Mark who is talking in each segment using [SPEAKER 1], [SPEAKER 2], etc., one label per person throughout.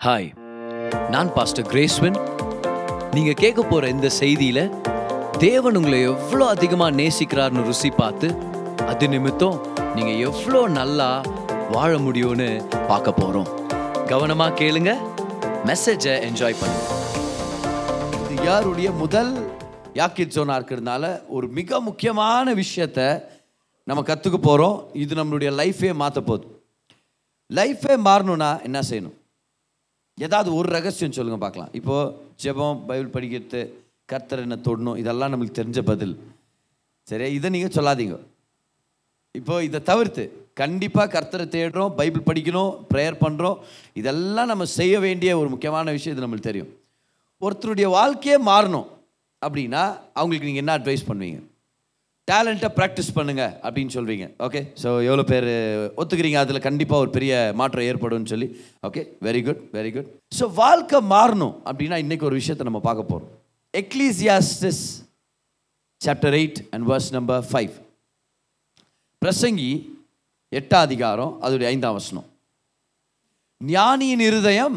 [SPEAKER 1] Hi நான் pastor கிரேஸ்வன் நீங்கள் கேட்க போகிற இந்த செய்தியில் தேவன் உங்களை எவ்வளோ அதிகமாக நேசிக்கிறார்னு ருசி பார்த்து அது நிமித்தம் நீங்கள் எவ்வளோ நல்லா வாழ முடியும்னு பார்க்க போகிறோம் கவனமாக கேளுங்க மெசேஜை என்ஜாய் பண்ணுங்க.
[SPEAKER 2] இது யாருடைய முதல் யாக்கிட் ஜோனாக இருக்கிறதுனால ஒரு மிக முக்கியமான விஷயத்த நம்ம கற்றுக்க போகிறோம் இது நம்மளுடைய லைஃபே மாற்ற போகுது. லைஃபே மாறணும்னா என்ன செய்யணும்? ஏதாவது ஒரு ரகசியம் சொல்லுங்கள் பார்க்கலாம். இப்போது ஜெபம் பைபிள் படிக்கிறது கர்த்தர் என்ன தொடணும் இதெல்லாம் நம்மளுக்கு தெரிஞ்ச பதில். சரியா இதை நீங்கள் சொல்லாதீங்க. இப்போ இதை தவிர்த்து கண்டிப்பாக கர்த்தரை தேடுறோம் பைபிள் படிக்கணும் ப்ரேயர் பண்ணுறோம் இதெல்லாம் நம்ம செய்ய வேண்டிய ஒரு முக்கியமான விஷயம் இது நம்மளுக்கு தெரியும். ஒருத்தருடைய வாழ்க்கையே மாறணும் அப்படின்னா அவங்களுக்கு நீங்கள் என்ன அட்வைஸ் பண்ணுவீங்க? டேலண்ட்டை ப்ராக்டிஸ் பண்ணுங்க அப்படின்னு சொல்வீங்க. ஓகே ஸோ எவ்வளோ பேர் ஒத்துக்கிறீங்க? அதில் கண்டிப்பாக ஒரு பெரிய மாற்றம் ஏற்படும்னு சொல்லி. Okay very good very good so வாழ்க்கை மாறணும் அப்படின்னா இன்றைக்கி ஒரு விஷயத்தை நம்ம பார்க்க போகிறோம் Ecclesiastes chapter eight and verse number five பிரசங்கி எட்டாம் அதிகாரம் அதோடைய ஐந்தாம் வசனம். ஞானியின் இருதயம்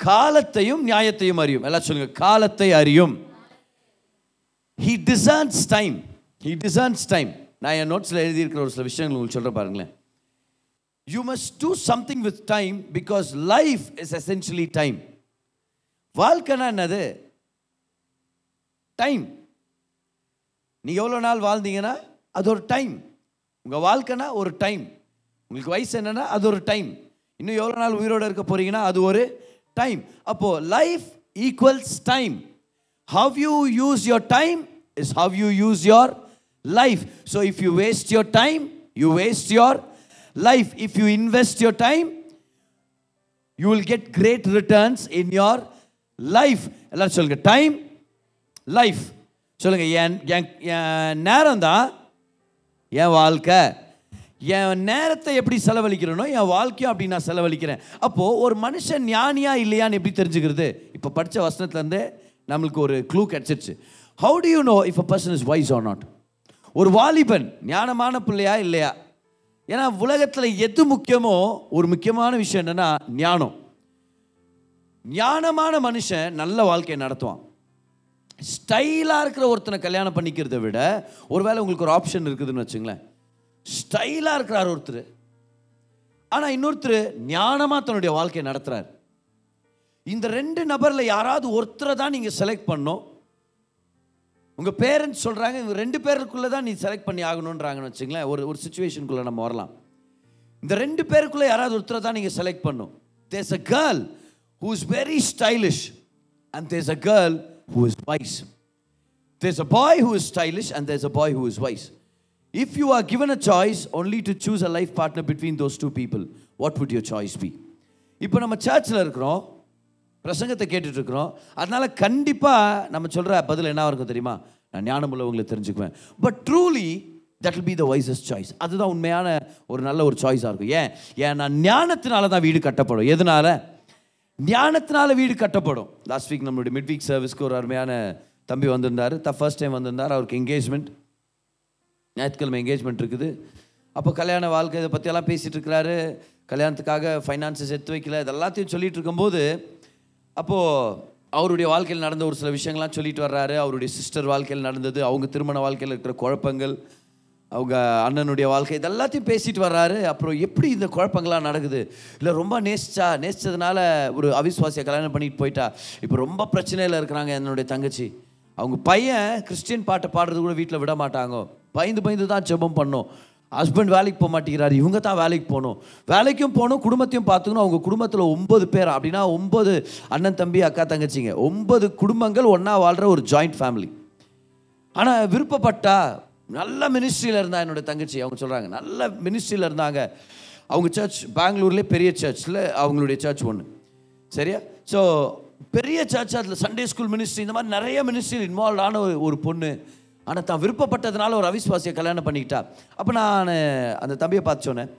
[SPEAKER 2] காலத்தையும் நியாயத்தையும் அறியும். எல்லாம் சொல்லுங்க காலத்தை அறியும். He discerns time he discerns time நான் என் நோட்ஸில் எழுதியிருக்கிற ஒரு சில விஷயங்கள் உங்களுக்கு சொல்கிறேன் பாருங்களேன். You must do something with time because life is essentially time வாழ்க்கைனா என்னது? டைம் நீ எவ்வளோ நாள் வாழ்ந்தீங்கன்னா அது ஒரு டைம் உங்கள் வாழ்க்கைனா ஒரு டைம் உங்களுக்கு வயசு என்னென்னா அது ஒரு டைம் இன்னும் எவ்வளோ நாள் உயிரோடு இருக்க போகிறீங்கன்னா அது ஒரு டைம் அப்போது life equals time how you use your time is how you use your life so if you waste your time you waste your life if you invest your time you will get great returns in your life எல்லாரும் சொல்லுங்க time life சொல்லுங்க என் என் நேரம் தான் என் வாழ்க்கை. என் நேரத்தை எப்படி செலவழிக்கிறேனோ என் வாழ்க்கையும் அப்படி நான் செலவழிக்கிறேன். அப்போது ஒரு மனுஷன் ஞானியா இல்லையான்னு எப்படி தெரிஞ்சுக்கிறது? இப்போ படித்த வசனத்துலேருந்து நம்மளுக்கு ஒரு க்ளூ கிடச்சிருச்சு. How do you know if a person is wise or not ஒரு வாலிபன் ஞானமான பிள்ளையா இல்லையா? ஏன்னா உலகத்தில் எது முக்கியமோ ஒரு முக்கியமான விஷயம் என்னென்னா ஞானம். ஞானமான மனுஷன் நல்ல வாழ்க்கையை நடத்துவான். ஸ்டைலாக இருக்கிற ஒருத்தனை கல்யாணம் பண்ணிக்கிறத விட ஒருவேளை உங்களுக்கு ஒரு ஆப்ஷன் இருக்குதுன்னு வச்சுங்களேன். ஸ்டைலாக இருக்கிறார் ஒருத்தர். ஆனால் இன்னொருத்தர் ஞானமாக தன்னுடைய வாழ்க்கையை நடத்துகிறார் இந்த ரெண்டு நபரில் யாராவது ஒருத்தரை தான் நீங்கள் செலக்ட் பண்ணோம் உங்கள் பேரண்ட்ஸ் சொல்கிறாங்க இவங்க ரெண்டு பேருக்குள்ளே தான் நீ செலக்ட் பண்ணி ஆகணுன்றாங்கன்னு வச்சுங்களேன் ஒரு ஒரு சுச்சுவேஷனுக்குள்ளே நம்ம வரலாம். இந்த ரெண்டு பேருக்குள்ளே யாராவது ஒருத்தரை தான் நீங்கள் செலக்ட் பண்ணும். There's a girl who is very stylish and there's a girl who is wise There's a boy who is stylish and there's a boy who is wise if you are given a choice only to choose a life partner between those two people what would your choice be இப்போ நம்ம சர்ச்சில் இருக்கிறோம். பிரசங்கத்தை கேட்டுட்ருக்குறோம். இருக்கிறோம் அதனால கண்டிப்பாக நம்ம சொல்கிற பதில் என்ன இருக்கும் தெரியுமா? நான் ஞானம் உள்ளவங்களை தெரிஞ்சுக்குவேன். But truly that will be the wisest choice அதுதான் உண்மையான ஒரு நல்ல ஒரு சாய்ஸாக இருக்கும். ஏன்? ஏன் நான் ஞானத்தினால தான் வீடு கட்டப்படும். எதனால? ஞானத்தினால வீடு கட்டப்படும். லாஸ்ட் வீக் நம்மளுடைய மிட் வீக் சர்வீஸ்க்கு ஒரு அருமையான தம்பி வந்திருந்தார். த ஃபர்ஸ்ட் டைம் வந்திருந்தார். அவருக்கு என்கேஜ்மெண்ட் ஞாயிற்றுக்கிழமை என்கேஜ்மெண்ட் இருக்குது. அப்போ கல்யாண வாழ்க்கை இதை பற்றியெல்லாம் பேசிகிட்டு இருக்கிறாரு. கல்யாணத்துக்காக ஃபைனான்ஸஸ் எடுத்து வைக்கல. இது எல்லாத்தையும் இருக்கும்போது அப்போது அவருடைய வாழ்க்கையில் நடந்த ஒரு சில விஷயங்கள்லாம் சொல்லிட்டு வர்றாரு. அவருடைய சிஸ்டர் வாழ்க்கையில் நடந்தது அவங்க திருமண வாழ்க்கையில் இருக்கிற குழப்பங்கள் அவங்க அண்ணனுடைய வாழ்க்கை இதெல்லாத்தையும் பேசிட்டு வர்றாரு. அப்புறம் எப்படி இந்த குழப்பங்கள்லாம் நடக்குது? இல்லை ரொம்ப நேசிச்சா நேசிச்சதுனால ஒரு அவிஸ்வாசியை கல்யாணம் பண்ணிட்டு போயிட்டா? இப்போ ரொம்ப பிரச்சனையில் இருக்கிறாங்க என்னுடைய தங்கச்சி. அவங்க பையன் கிறிஸ்டின் பாட்டை பாடுறது கூட வீட்டில் விட மாட்டாங்க. பயந்து பயந்து தான் ஜெபம் பண்ணோம். ஹஸ்பண்ட் வேலைக்கு போக மாட்டேங்கிறாரு. இவங்க தான் வேலைக்கு போகணும். வேலைக்கும் போகணும் குடும்பத்தையும் பார்த்துக்கணும். அவங்க குடும்பத்தில் ஒம்பது பேர். அப்படின்னா ஒம்பது அண்ணன் தம்பி அக்கா தங்கச்சிங்க. ஒம்பது குடும்பங்கள் ஒன்றா வாழ்கிற ஒரு ஜாயிண்ட் ஃபேமிலி ஆனால் விருப்பப்பட்டா நல்ல மினிஸ்ட்ரியில் இருந்தா என்னோட தங்கச்சி. அவங்க சொல்கிறாங்க நல்ல மினிஸ்ட்ரியில் இருந்தாங்க. அவங்க சர்ச் பெங்களூர்லேயே பெரிய சர்ச்சில் அவங்களுடைய சர்ச் ஒன்று சரியா? ஸோ பெரிய சர்ச் அதில் சண்டே ஸ்கூல் மினிஸ்ட்ரி இந்த மாதிரி நிறைய மினிஸ்ட்ரியில் இன்வால்வ் ஆன ஒரு ஒரு பொண்ணு. ஆனால் தான் விருப்பப்பட்டதுனால ஒரு அவிஸ்வாசியை கல்யாணம் பண்ணிக்கிட்டா. அப்போ நான் அந்த தம்பியை பார்த்து சொன்னேன்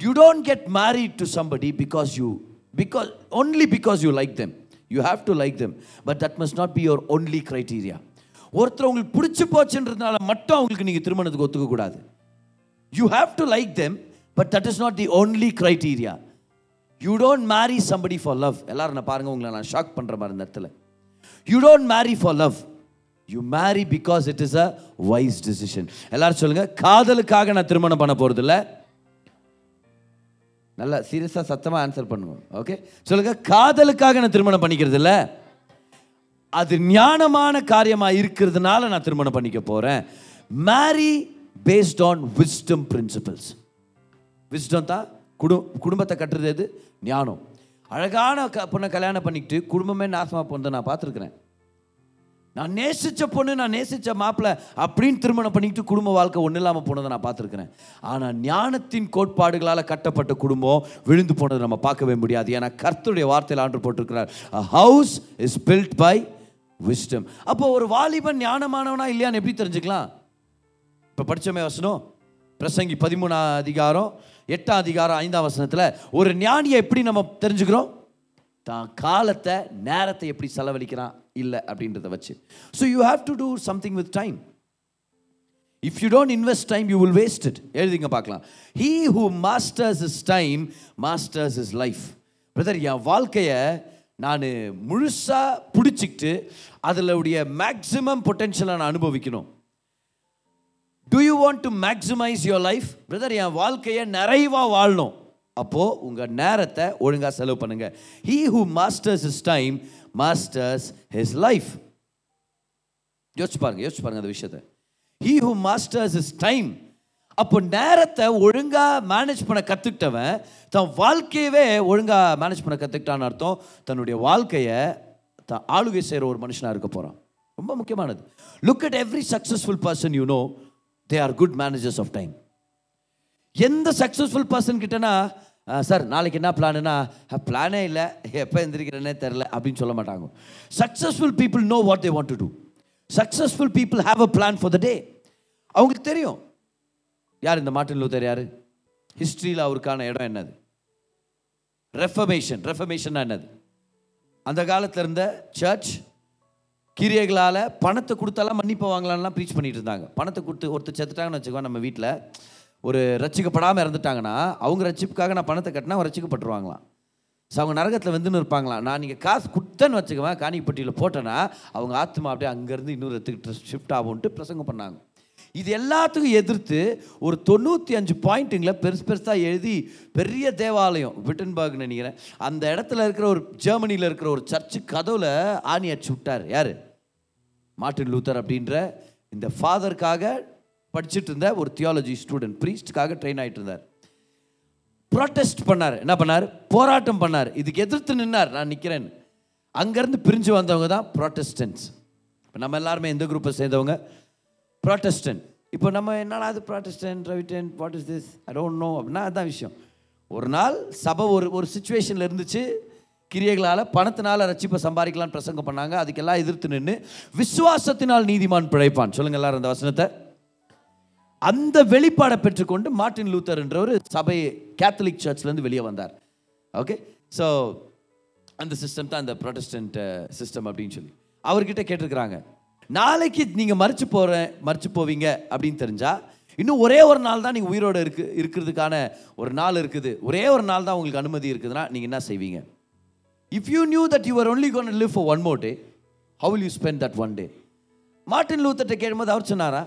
[SPEAKER 2] you don't get married to somebody because you because only because you like them you have to like them but that must not be your only criteria ஒருத்தர் உங்களுக்கு பிடிச்சி போச்சுன்றதுனால மட்டும் அவங்களுக்கு நீங்கள் திருமணத்துக்கு ஒத்துக்கக்கூடாது you have to like them but that is not the only criteria you don't marry somebody for love எல்லாரும் நான் பாருங்கள் உங்களை நான் ஷாக் பண்ணுற மாதிரி இந்த இடத்துல. You don't marry for love you marry because it is a wise decision எல்லாரும் சொல்லுங்க காதலுக்காக நான் திருமணம் பண்ண போறது இல்லை நல்லா சீரியஸா சத்தமா ஆன்சர் பண்ணுவோம். ஓகே சொல்லுங்க காதலுக்காக நான் திருமணம் பண்ணிக்கிறது இல்லை அது ஞானமான காரியமா இருக்கிறதுனால நான் திருமணம் பண்ணிக்க போறேன். Marry based on wisdom principles wisdom தான் குடும் குடும்பத்தை கட்டுறது எது? ஞானம். அழகான க பொண்ணை கல்யாணம் பண்ணிக்கிட்டு குடும்பமே நாசமாக போனதை நான் பார்த்துருக்குறேன். நான் நேசித்த பொண்ணு நான் நேசித்த மாப்பிள்ளை அப்படின்னு திருமணம் பண்ணிக்கிட்டு குடும்ப வாழ்க்கை ஒன்றும் இல்லாமல் போனதை நான் பார்த்துருக்குறேன். ஆனால் ஞானத்தின் கோட்பாடுகளால் கட்டப்பட்ட குடும்பம் விழுந்து போனதை நம்ம பார்க்கவே முடியாது. ஏன்னா கர்த்தருடைய வார்த்தையில் ஆண்டு போட்டிருக்கிறார் house is built by wisdom அப்போ ஒரு வாலிபன் ஞானமானவனா இல்லையான்னு எப்படி தெரிஞ்சுக்கலாம்? இப்போ படிச்சோமே வசனம் பிரசங்கி பதிமூணாம் அதிகாரம் எட்டாம் அதிகாரம் ஐந்தாம் வசனத்தில் ஒரு ஞானியை எப்படி நம்ம தெரிஞ்சுக்கிறோம்? தான் காலத்தை நேரத்தை எப்படி செலவழிக்கிறான்? இல்லை அப்படின்றத வச்சு. So you have to do something with time if you don't invest time you will waste it எழுதிங்க பார்க்கலாம். He who masters is time masters is life brother என் வாழ்க்கையை நான் முழுசாக பிடிச்சிக்கிட்டு அதில் உடைய மேக்ஸிமம் பொட்டென்ஷியலை நான் அனுபவிக்கணும். Do you want to maximize your life brother என் வாழ்க்கையை நிறைவாக வாழணும். அப்போது உங்கள் நேரத்தை ஒழுங்காக செலவு பண்ணுங்கள் he who masters is time masters his life யோசிச்சு பாருங்க யோசிச்சு பாருங்க அந்த விஷயத்தை. He who masters is time அப்போ நேரத்தை ஒழுங்காக மேனேஜ் பண்ண கற்றுக்கிட்டவன் தன் வாழ்க்கையவே ஒழுங்காக மேனேஜ் பண்ண கற்றுக்கிட்டான்னு அர்த்தம் தன்னுடைய வாழ்க்கையை தான் ஆளுகை செய்கிற ஒரு மனுஷனாக இருக்க போகிறான் ரொம்ப முக்கியமானது. Look at every successful person you know they are good managers of time எந்த சக்ஸஸ்ஃபுல் பர்சன் கிட்டனா சார் நாளைக்கு என்ன பிளானுனா பிளானே இல்லை. எப்போ எந்திரிக்கிறேனே தெரில அப்படின்னு சொல்ல மாட்டாங்க. Successful people know what they want to do successful people have a plan for the day அவங்களுக்கு தெரியும். யார் இந்த மார்ட்டின் லூத்தர் யார்? ஹிஸ்ட்ரியில் அவருக்கான இடம் என்னது? ரெஃபமேஷன் ரெஃபமேஷன் என்னது? அந்த காலத்தில் இருந்த சர்ச் கிரியைகளால் பணத்தை கொடுத்தாலாம் மன்னிப்பு வாங்கலாம்லாம் ப்ரீச் பண்ணிட்டு இருந்தாங்க. பணத்தை கொடுத்து ஒருத்தர் செத்துட்டாங்கன்னு வச்சுக்கோ நம்ம வீட்டில் ஒரு ரச்சிக்கப்படாமல் இறந்துட்டாங்கன்னா அவங்க ரட்சிப்புக்காக நான் பணத்தை கட்டினா அவங்க ரட்சிக்கப்பட்டுருவாங்களாம். ஸோ அவங்க நரகத்தில் வந்துன்னு இருப்பாங்களாம். நான் நீங்கள் காசு கொடுத்தேன்னு வச்சுக்குவேன் காணிப்பட்டியில் போட்டேன்னா அவங்க ஆத்மா அப்படியே அங்கேருந்து இன்னொரு இடத்துக்கு ஷிஃப்ட் ஆகும்ன்ட்டு பிரசங்கம் பண்ணாங்க. இது எல்லாத்துக்கும் எதிர்த்து ஒரு தொண்ணூற்றி அஞ்சு பாயிண்ட்டுங்களை பெருசு பெருசாக எழுதி பெரிய தேவாலயம் விட்டன்பர்க் நினைக்கிறேன். அந்த இடத்துல இருக்கிற ஒரு ஜெர்மனியில் இருக்கிற ஒரு சர்ச்சு கதவில் ஆணி அடிச்சு விட்டார். யார்? மார்ட்டின் லூத்தர் அப்படின்ற இந்த ஃபாதருக்காக படிச்சுட்டு இருந்த ஒரு தியாலஜி ஸ்டூடெண்ட் ப்ரீஸ்டுக்காக ட்ரெயின் ஆகிட்டு இருந்தார் ப்ரொட்டஸ்ட் பண்ணார். என்ன பண்ணார்? போராட்டம் பண்ணார். இதுக்கு எதிர்த்து நின்னார். நான் நிற்கிறேன் அங்கேருந்து பிரிஞ்சு வந்தவங்க தான் ப்ரொட்டஸ்டன்ஸ் இப்போ நம்ம எல்லாருமே எந்த குரூப்பை சேர்ந்தவங்க. ப்ராட்டஸ்டன்ட் இப்போ நம்ம என்னடா அது Protestant ரவிட்டன் what is this I don't know அப்படின்னா அதுதான் விஷயம். ஒரு நாள் சபை ஒரு ஒரு சுச்சுவேஷனில் இருந்துச்சு. கிரியைகளால் பணத்தினால் ரட்சிப்பை சம்பாதிக்கலாம்னு பிரசங்கம் பண்ணாங்க. அதுக்கெல்லாம் எதிர்த்து நின்று விசுவாசத்தினால் நீதிமான் பிழைப்பான். சொல்லுங்கள் எல்லாரும் அந்த வசனத்தை. அந்த வெளிப்பாடை பெற்றுக்கொண்டு மார்ட்டின் லூத்தர் என்றவர் சபை கேத்தலிக் சர்ச்லேருந்து வெளியே வந்தார். ஓகே ஸோ அந்த சிஸ்டம் தான் அந்த ப்ரொட்டஸ்டன்ட் சிஸ்டம் அப்படின்னு சொல்லி. அவர்கிட்ட கேட்டிருக்கிறாங்க நாளைக்கு நீங்கள் மறிச்சு போகிறேன் மறிச்சு போவீங்க அப்படின்னு தெரிஞ்சால் இன்னும் ஒரே ஒரு நாள் தான் நீங்கள் உயிரோடு இருக்கு இருக்கிறதுக்கான ஒரு நாள் இருக்குது. ஒரே ஒரு நாள் தான் உங்களுக்கு அனுமதி இருக்குதுன்னா நீங்கள் என்ன செய்வீங்க? If you knew that you are only gonna live for one more day how will you spend that one day Martin லூத்தர்ட்ட கேட்கும்போது அவர் சொன்னாரா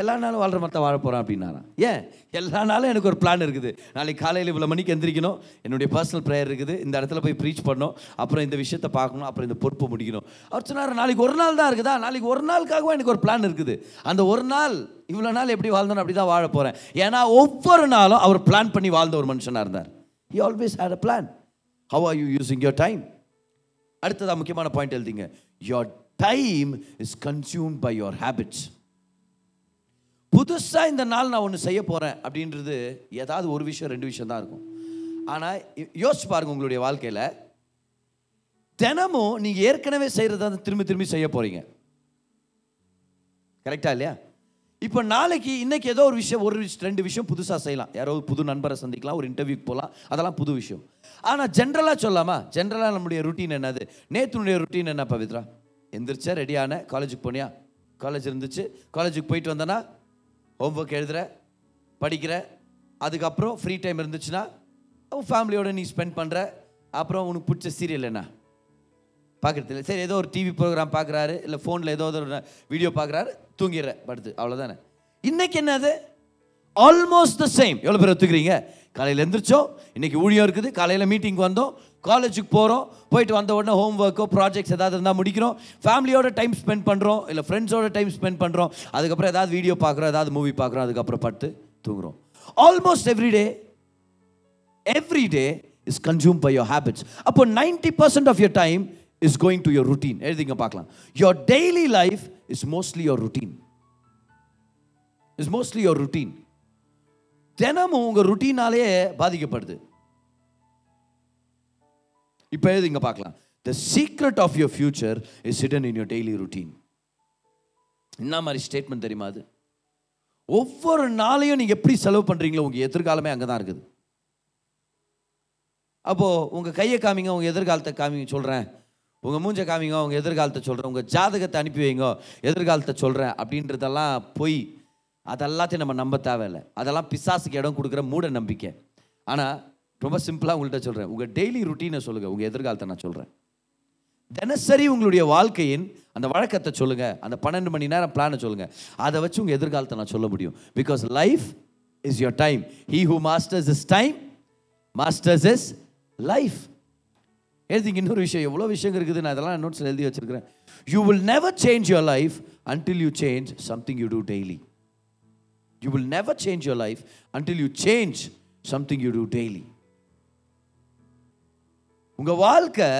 [SPEAKER 2] எல்லா நாளும் வாழ்கிற மரத்தை வாழ போகிறேன் அப்படின்னாராம். ஏன்? எல்லா நாளும் எனக்கு ஒரு பிளான் இருக்குது. நாளைக்கு காலையில் இவ்வளோ மணிக்கு எந்திரிக்கணும். என்னுடைய பர்சனல் ப்ரேயர் இருக்குது. இந்த இடத்துல போய் ப்ரீச் பண்ணணும். அப்புறம் இந்த விஷயத்தை பார்க்கணும். அப்புறம் இந்த பொறுப்பு முடிக்கணும். அவர் சொன்னார் நாளைக்கு ஒரு நாள் தான் இருக்குதா? நாளைக்கு ஒரு நாளுக்காகவும் எனக்கு ஒரு பிளான் இருக்குது? அந்த ஒரு நாள் இவ்வளோ நாள் எப்படி வாழ்ந்தோம் அப்படி தான் வாழ போகிறேன் ஏன்னா ஒவ்வொரு நாளும் அவர் பிளான் பண்ணி வாழ்ந்த ஒரு மனுஷனாக இருந்தார். He always had a plan how are you using your time அடுத்ததாக முக்கியமான பாயிண்ட் எழுதிங்க. Your time is consumed by your habits புதுசாக இந்த நாள் நான் ஒன்று செய்ய போகிறேன் அப்படின்றது ஏதாவது ஒரு விஷயம் ரெண்டு விஷயம் தான் இருக்கும். ஆனால் யோசிச்சு பாருங்க உங்களுடைய வாழ்க்கையில். தினமும் நீங்கள் ஏற்கனவே செய்கிறத திரும்பி திரும்பி செய்ய போகிறீங்க கரெக்டா இல்லையா? இப்போ நாளைக்கு இன்னைக்கு ஏதோ ஒரு விஷயம் ஒரு விஷயம் ரெண்டு விஷயம் புதுசாக செய்யலாம். யாரோ புது நண்பரை சந்திக்கலாம் ஒரு இன்டர்வியூக்கு போகலாம் அதெல்லாம் புது விஷயம். ஆனால் ஜென்ரலாக சொல்லாமா? ஜென்ரலாக நம்முடைய ருட்டீன் என்னது? நேற்றுனுடைய ருட்டீன் என்ன பவித்ரா? எந்திரிச்சா ரெடியான காலேஜுக்கு போனியா? காலேஜ் இருந்துச்சு. காலேஜுக்கு போயிட்டு வந்தேன்னா ஹோம்ஒர்க் எழுதுற படிக்கிற அதுக்கப்புறம் ஃப்ரீ டைம் இருந்துச்சுன்னா உன் ஃபேமிலியோட நீ ஸ்பெண்ட் பண்ணுற அப்புறம் உனக்கு பிடிச்ச சீரியல் என்ன? பார்க்குறது இல்லை. சரி ஏதோ ஒரு டிவி ப்ரோக்ராம் பார்க்குறாரு இல்லை ஃபோனில் ஏதோ ஒரு வீடியோ பார்க்குறாரு தூங்கிடுற படுத்து அவ்வளோதானே இன்னைக்கு என்னது ஆல்மோஸ்ட் த சேம் எவ்வளோ பேர் ஒத்துக்கிறீங்க? காலையில் எழுந்திரிச்சோம் இன்றைக்கி ஊழியம் இருக்குது. காலையில் மீட்டிங் வந்தோம். காலேஜுக்கு போகிறோம் போயிட்டு வந்த உடனே ஹோம் ஒர்க்கோ ப்ராஜெக்ட்ஸ் ஏதாவது இருந்தால் முடிக்கிறோம். ஃபேமிலியோட டைம் ஸ்பெண்ட் பண்ணுறோம் இல்லை ஃப்ரெண்ட்ஸோட டைம் ஸ்பெண்ட் பண்ணுறோம் அதுக்கப்புறம் ஏதாவது வீடியோ பார்க்குறோம் ஏதாவது மூவி பார்க்குறோம். அதுக்கப்புறம் பட்டு தூங்குறோம். Almost everyday every day is consume by your habits அப்போ ninety percent of your time is going to your routine எழுதிங்க பார்க்கலாம். Your daily life is mostly your routine is mostly your routine தினமும் உங்கள் ருட்டீனாலேயே பாதிக்கப்படுது. இப்போ எழுதிங்க பார்க்கலாம். The secret of your future is hidden in your daily routine என்ன மாதிரி ஸ்டேட்மெண்ட் தெரியுமா அது? ஒவ்வொரு நாளையும் நீங்கள் எப்படி செலவு பண்ணுறீங்களோ உங்கள் எதிர்காலமே அங்கே தான் இருக்குது. அப்போது உங்கள் கையை காமிங்க உங்கள் எதிர்காலத்தை காமிங்க சொல்கிறேன் உங்கள் மூஞ்ச காமிங்க உங்கள் எதிர்காலத்தை சொல்கிறேன் உங்கள் ஜாதகத்தை அனுப்பி வைங்க எதிர்காலத்தை சொல்கிறேன் அப்படின்றதெல்லாம் பொய். அதெல்லாத்தையும் நம்ம நம்ப தேவையில்லை. அதெல்லாம் பிசாசுக்கு இடம் கொடுக்குற மூட நம்பிக்கை ஆனால் ரொம்ப சிம்பிளாக உங்கள்கிட்ட சொல்கிறேன் உங்கள் டெய்லி ருட்டீனை சொல்லுங்கள் உங்கள் எதிர்காலத்தை நான் சொல்கிறேன் தினசரி உங்களுடைய வாழ்க்கையின் அந்த வழக்கத்தை சொல்லுங்கள் அந்த பன்னெண்டு மணி நேரம் பிளானை சொல்லுங்கள் அதை வச்சு உங்கள் எதிர்காலத்தை நான் சொல்ல முடியும். Because life is your time he who masters is time masters is life எழுதிங்க இன்னொரு விஷயம். எவ்வளோ விஷயம் இருக்குது? நான் அதெல்லாம் நோட்ஸில் எழுதி வச்சிருக்கிறேன். You will never change your life until you change something you do daily you will never change your life until you change something you do daily உங்கள் வாழ்க்கை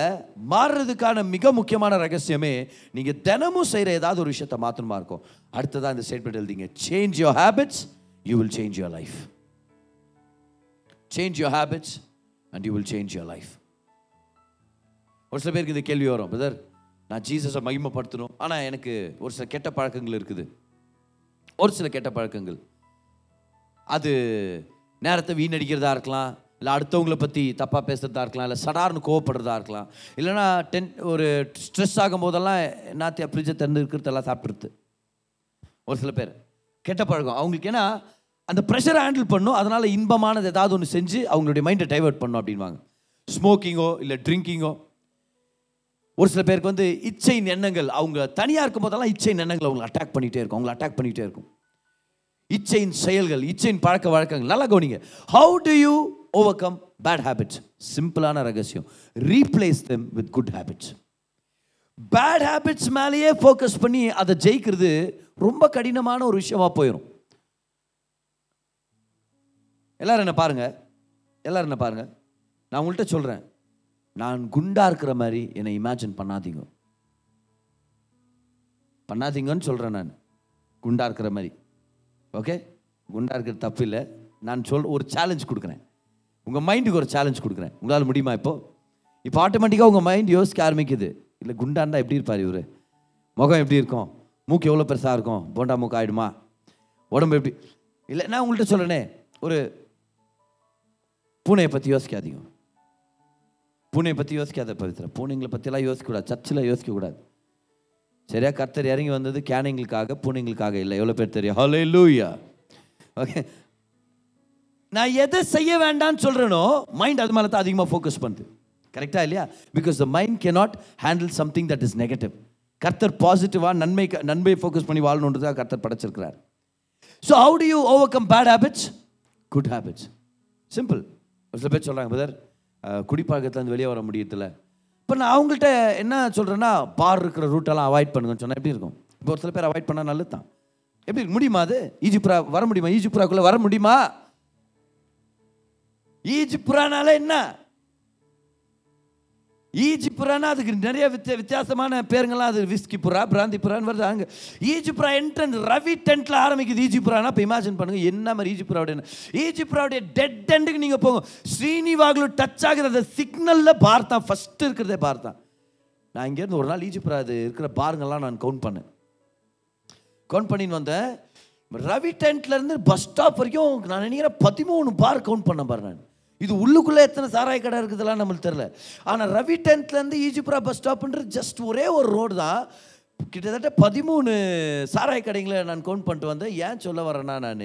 [SPEAKER 2] மாறுறதுக்கான மிக முக்கியமான ரகசியமே நீங்கள் தினமும் செய்கிற ஏதாவது ஒரு விஷயத்தை மாற்றணுமா இருக்கும். அடுத்ததாக இந்த ஸ்டேட்மெண்ட் எழுதிங்க. Change your habits you will change your life change your habits and you will change your life ஒரு சில பேருக்கு இந்த கேள்வி வரும் பிரதர் நான் ஜீசஸை மகிமைப்படுத்தணும். ஆனால் எனக்கு ஒரு சில கெட்ட பழக்கங்கள் இருக்குது. ஒரு சில கெட்ட பழக்கங்கள். அது நேரத்தை வீணடிக்கிறதா இருக்கலாம் இல்லை அடுத்தவங்களை பற்றி தப்பாக பேசுகிறதா இருக்கலாம் இல்லை சடார்னு கோவப்படுறதா இருக்கலாம். இல்லைன்னா டென் ஒரு ஸ்ட்ரெஸ் ஆகும் போதெல்லாம் என்னத்தையா ஃப்ரிட்ஜை திறந்து இருக்கிறதெல்லாம் சாப்பிட்றது. ஒரு சில பேர். கெட்ட பழக்கம். அவங்களுக்கு ஏன்னா அந்த ப்ரெஷரை ஹேண்டில் பண்ணும். அதனால் இன்பமானது ஏதாவது ஒன்று செஞ்சு அவங்களுடைய மைண்டை டைவர்ட் பண்ணும் அப்படின்வாங்க ஸ்மோக்கிங்கோ இல்லை ட்ரிங்கிங்கோ ஒரு சில பேருக்கு வந்து இச்சை எண்ணங்கள் அவங்க தனியாக இருக்கும் போதெல்லாம் இச்சை எண்ணங்கள் அவங்களை அட்டாக் பண்ணிகிட்டே இருக்கும். அவங்களை அட்டாக் பண்ணிகிட்டே இருக்கும். இச்சையின் செயல்கள் இச்சையின் பழக்க வழக்கங்கள். நல்லா கவனிங்க. How do you overcome bad habits சிம்பிளான ரகசியம். Replace them with good habits bad habits மேலேயே ஃபோக்கஸ் பண்ணி அதை ஜெயிக்கிறது ரொம்ப கடினமான ஒரு விஷயமா போயிடும் எல்லோரும் என்ன பாருங்கள் எல்லோரும் என்ன பாருங்கள் நான் உங்கள்கிட்ட சொல்கிறேன் நான் குண்டா இருக்கிற மாதிரி என்னை இமேஜின் பண்ணாதீங்க. பண்ணாதீங்கன்னு சொல்கிறேன் நான். குண்டா இருக்கிற மாதிரி. ஓகே குண்டா இருக்கிறது தப்பு இல்லை. நான் சொல் ஒரு சேலஞ்ச் கொடுக்குறேன். உங்கள் மைண்டுக்கு ஒரு சேலஞ்ச் கொடுக்குறேன். உங்களால் முடியுமா இப்போ? இப்போ ஆட்டோமேட்டிக்காக உங்கள் மைண்ட் யோசிக்க ஆரம்பிக்குது. இல்லை குண்டாண்டா எப்படி இருப்பார் இவர்? முகம் எப்படி இருக்கும்? மூக்கு எவ்வளோ பெருசாக இருக்கும்? போண்டா மூக்கு ஆகிடுமா உடம்பு எப்படி? இல்லை நான் உங்கள்கிட்ட சொல்கிறேனே ஒரு பூனையை பற்றி யோசிக்காதீங்க. பூனையை பற்றி யோசிக்காத பவித்ரா. பூனைங்களை பற்றிலாம் யோசிக்கக்கூடாது. சர்ச்சில் யோசிக்கக்கூடாது. சரியா? கர்த்தர் இறங்கி வந்தது கேனைங்களுக்காக பூனைங்களுக்காக இல்லை. எவ்வளோ பேர் தெரியும்? ஹலே லூயா ஓகே நான் எதை செய்ய வேண்டாம்னு சொல்கிறேனோ மைண்ட் அது மேலே தான் அதிகமாக ஃபோக்கஸ் பண்ணுது கரெக்டாக இல்லையா? Because the mind can not handle something that is negative கர்த்தர் பாசிட்டிவாக நன்மை நன்மையை ஃபோக்கஸ் பண்ணி வாழணுன்றதாக கர்த்தர் படைச்சிருக்கிறார். So how do you overcome bad habits good habits simple ஒரு சில பேர் சொல்கிறாங்க பிரதர் குடிப்பழக்கத்துலேருந்து வெளியே வர முடியறதில்ல. இப்போ நான் அவங்கள்ட்ட என்ன சொல்கிறேன்னா பார் இருக்கிற ரூட்டெல்லாம் அவாய்ட் பண்ணுங்கன்னு சொன்னால் எப்படி இருக்கும்? இப்போ ஒரு சில பேர் அவாய்ட் பண்ணால் நல்லது தான் எப்படி முடியுமா அது? ஈஜிப்ரா வர முடியுமா? ஈஜிப்ராக்குள்ளே வர முடியுமா? ஈஜிப்ரானால என்ன? ஈஜிபுரானா அதுக்கு நிறைய வித்திய வித்தியாசமான பேருங்கள்லாம் அது விஸ்கி புறா பிராந்தி புறான்னு வருது. அங்கே ஈஜிபுரா என்ட்ரன்ஸ் ரவி டென்ட்டில் ஆரம்பிக்குது ஈஜிபுரானா இப்போ இமேஜின் பண்ணுங்கள் என்ன மாதிரி ஈஜிபுராவுடைய ஈஜிபுராவுடைய டெட் எண்டுக்கு நீங்கள் போங்க. ஸ்ரீனிவாகலு டச் ஆகுற அந்த சிக்னலில் பார்த்தான். ஃபஸ்ட்டு இருக்கிறதே பார்த்தான். நான் இங்கேருந்து ஒரு நாள் ஈஜிபுரா அது இருக்கிற பாருங்கள்லாம் நான் கவுண்ட் பண்ணேன். கவுண்ட் பண்ணின்னு வந்தேன். ரவி டென்ட்லேருந்து பஸ் ஸ்டாப் வரைக்கும் நான் நினைக்கிறேன் பதிமூணு பார் கவுண்ட் பண்ண பாரு நான். இது உள்ளுக்குள்ளே எத்தனை சாராய கடை இருக்குதுலாம் நம்மளுக்கு தெரில ஆனால் ரவி டென்த்லேருந்து ஈஜிபுரா பஸ் ஸ்டாப்புன்றது ஜஸ்ட் ஒரே ஒரு ரோடு தான். கிட்டத்தட்ட பதிமூணு சாராய கடைங்களை நான் கவுண்ட் பண்ணிட்டு வந்தேன். ஏன் சொல்ல வரேன்னா நான்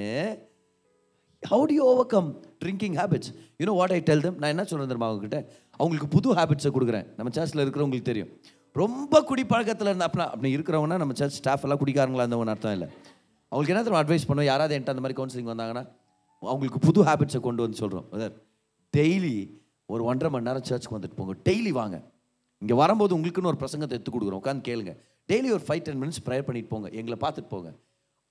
[SPEAKER 2] how to overcome drinking habits you know what I tell them நான் என்ன சொல்கிறேன் தெரியுமா அவங்ககிட்ட? அவங்களுக்கு புது ஹேபிட்ஸை கொடுக்குறேன். நம்ம சர்ச்சில் இருக்கிறவங்களுக்கு தெரியும். ரொம்ப குடி பழக்கத்தில் இருந்தா அப்படின்னா அப்படி இருக்கிறவங்கன்னா நம்ம சர்ச் ஸ்டாஃப் எல்லாம் குடிக்காரங்களா இருந்தவங்க அர்த்தம் இல்லை. அவங்களுக்கு என்ன தெரியும் அட்வைஸ் பண்ணுவோம் யாராவது என்கிட்ட அந்த மாதிரி கவுன்சிலிங் வந்தாங்கன்னா அவங்களுக்கு புது ஹேபிட்ஸை கொண்டு வந்து சொல்கிறோம் அதாவது டெய்லி ஒரு ஒன்றரை மணி நேரம் சர்ச்சுக்கு வந்துட்டு போங்க. டெய்லி வாங்க. இங்கே வரும்போது உங்களுக்குன்னு ஒரு பிரசங்கத்தை எடுத்து கொடுக்குறோம். உட்காந்து கேளுங்க. டெய்லி ஒரு ஃபைவ் டென் மினிட்ஸ் ப்ரேயர் பண்ணிட்டு போங்க. எங்களை பார்த்துட்டு போங்க.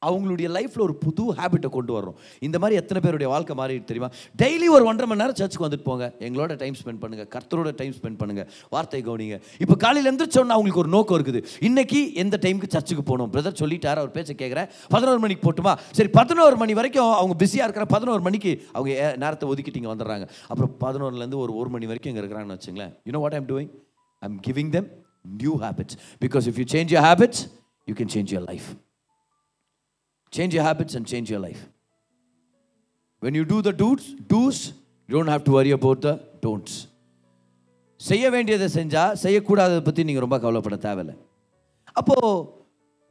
[SPEAKER 2] அவங்களுடைய லைஃப்பில் ஒரு புது ஹேபிட்டை கொண்டு வர்றோம். இந்த மாதிரி எத்தனை பேருடைய வாழ்க்கை மாறிட்டு தெரியுமா? டெய்லி ஒரு ஒன்றரை மணி நேரம் சர்ச்சுக்கு வந்துட்டு போங்க. எங்களோட டைம் ஸ்பெண்ட் பண்ணுங்க. கர்த்தரோட டைம் ஸ்பெண்ட் பண்ணுங்க. வார்த்தை கவனிங்க. இப்போ காலையில் எந்திரிச்சோன்னா அவங்களுக்கு ஒரு நோக்கம் இருக்குது. இன்னைக்கு எந்த டைமுக்கு சர்ச்சுக்கு போகணும்? பிரதர் சொல்லிட்டார் அவர் பேச்சை கேட்குறேன் பதினோரு மணிக்கு போட்டுமா? சரி பதினோரு மணி வரைக்கும் அவங்க பிஸியாக இருக்கிற பதினோரு மணிக்கு அவங்க நேரத்தை ஒதுக்கிட்டு இங்கே வந்துடுறாங்க. அப்புறம் பதினோருலேருந்து ஒரு ஒரு மணி வரைக்கும் இங்கே இருக்கிறாங்கன்னு வச்சுங்களேன். You know what I'm doing I'm giving them new habits because if you change your habits you can change your life Change your habits and change your life. When you do the do's, do's, you don't have to worry about the don'ts. செய்ய வேண்டியதை செஞ்சா செய்யக்கூடாததை பற்றி நீங்கள் ரொம்ப கவலைப்பட தேவையில்லை. அப்போ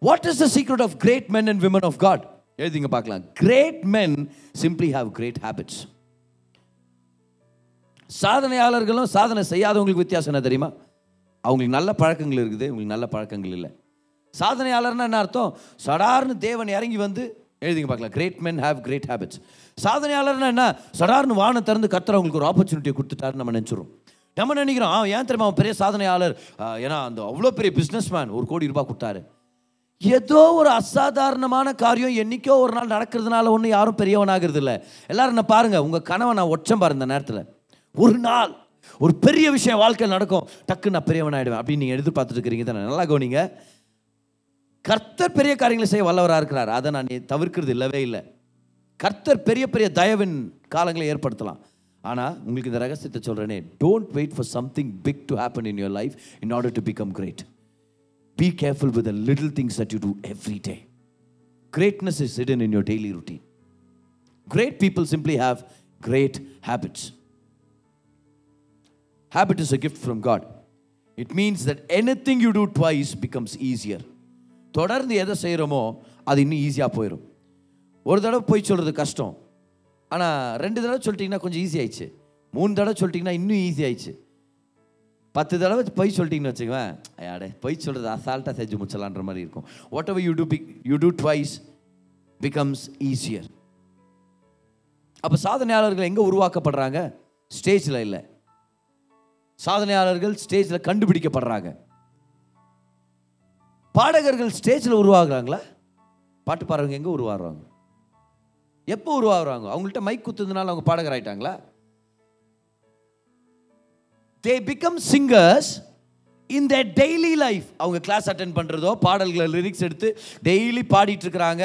[SPEAKER 2] what is the secret of great men and women of God எழுதிங்க பார்க்கலாம். Great men simply have great habits சாதனையாளர்களும் சாதனை செய்யாதவங்களுக்கு வித்தியாசம் என்ன தெரியுமா? அவங்களுக்கு நல்ல பழக்கங்கள் இருக்குது உங்களுக்கு நல்ல பழக்கங்கள் இல்லை. சாதனையாளர்னா என்ன அர்த்தம்? சடார்னு தேவன் இறங்கி வந்து எழுதிங்க பார்க்கலாம். Great men have great habits சாதனையாளர்னா என்ன? சடார்னு வானம் திறந்து கத்துறவங்களுக்கு அவங்களுக்கு ஒரு ஆப்பர்ச்சுனிட்டி கொடுத்துட்டாருன்னு நம்ம நினச்சிரும். நம்ம நினைக்கிறோம் அவன் ஏன் தெரியுமா? அவன் பெரிய சாதனையாளர். ஏன்னா அந்த அவ்வளோ பெரிய பிஸ்னஸ் மேன் ஒரு கோடி ரூபாய் கொடுத்தாரு. ஏதோ ஒரு அசாதாரணமான காரியம் என்னைக்கோ ஒரு நாள் நடக்கிறதுனால ஒன்றும் யாரும் பெரியவனாகிறது இல்லை எல்லாரும் என்ன பாருங்கள் உங்கள் கனவை நான் ஒச்சம் பாரு இந்த நேரத்தில். ஒரு நாள் ஒரு பெரிய விஷயம் வாழ்க்கையில் நடக்கும். டக்கு நான் பெரியவன் ஆகிடுவேன் அப்படின்னு நீங்கள் எதிர்பார்த்துட்டு இருக்கிறீங்க தானே? நல்லா கவனிங்க. கர்த்தர் பெரிய காரியங்களை செய்ய வல்லவராக இருக்கிறார். அதை நான் தவிர்க்கிறது இல்லவே இல்லை. கர்த்தர் பெரிய பெரிய தயவின் காலங்களை ஏற்படுத்தலாம். ஆனால் உங்களுக்கு இந்த ரகசியத்தை சொல்கிறேனே don't wait for something big to happen in your life in order to become great be careful with little things that you do every day greatness is hidden in daily routine great people people have have habits habit is a gift from God it means that anything you do twice becomes easier தொடர்ந்து எதை செய்கிறோமோ அது இன்னும் ஈஸியாக போயிடும் ஒரு தடவை போய் சொல்கிறது கஷ்டம். ஆனால் ரெண்டு தடவை சொல்லிட்டிங்கன்னா கொஞ்சம் ஈஸி ஆயிடுச்சு. மூணு தடவை சொல்லிட்டிங்கன்னா இன்னும் ஈஸி ஆயிடுச்சு. பத்து தடவை பொய் சொல்லிட்டிங்கன்னு வச்சுக்குவேன் ஐயாடே பொய் சொல்கிறது அசால்ட்டாக செஞ்சு முடிச்சலான்ற மாதிரி இருக்கும். Whatever you do big you do twice becomes easier அப்போ சாதனையாளர்கள் எங்கே உருவாக்கப்படுறாங்க? ஸ்டேஜில் இல்லை. சாதனையாளர்கள் ஸ்டேஜில் கண்டுபிடிக்கப்படுறாங்க. பாடகர்கள் ஸ்டேஜில் உருவாகுறாங்களா? பாட்டு பாடுறவங்க எங்கே உருவாடுறாங்க எப்போ உருவாகிறாங்க? அவங்கள்ட்ட மைக் குத்துறதுனால அவங்க பாடகர் ஆயிட்டாங்களா? They become singers in the daily life அவங்க கிளாஸ் அட்டன் பண்ணுறதோ பாடல்களை லிரிக்ஸ் எடுத்து டெய்லி பாடிட்டு இருக்கிறாங்க.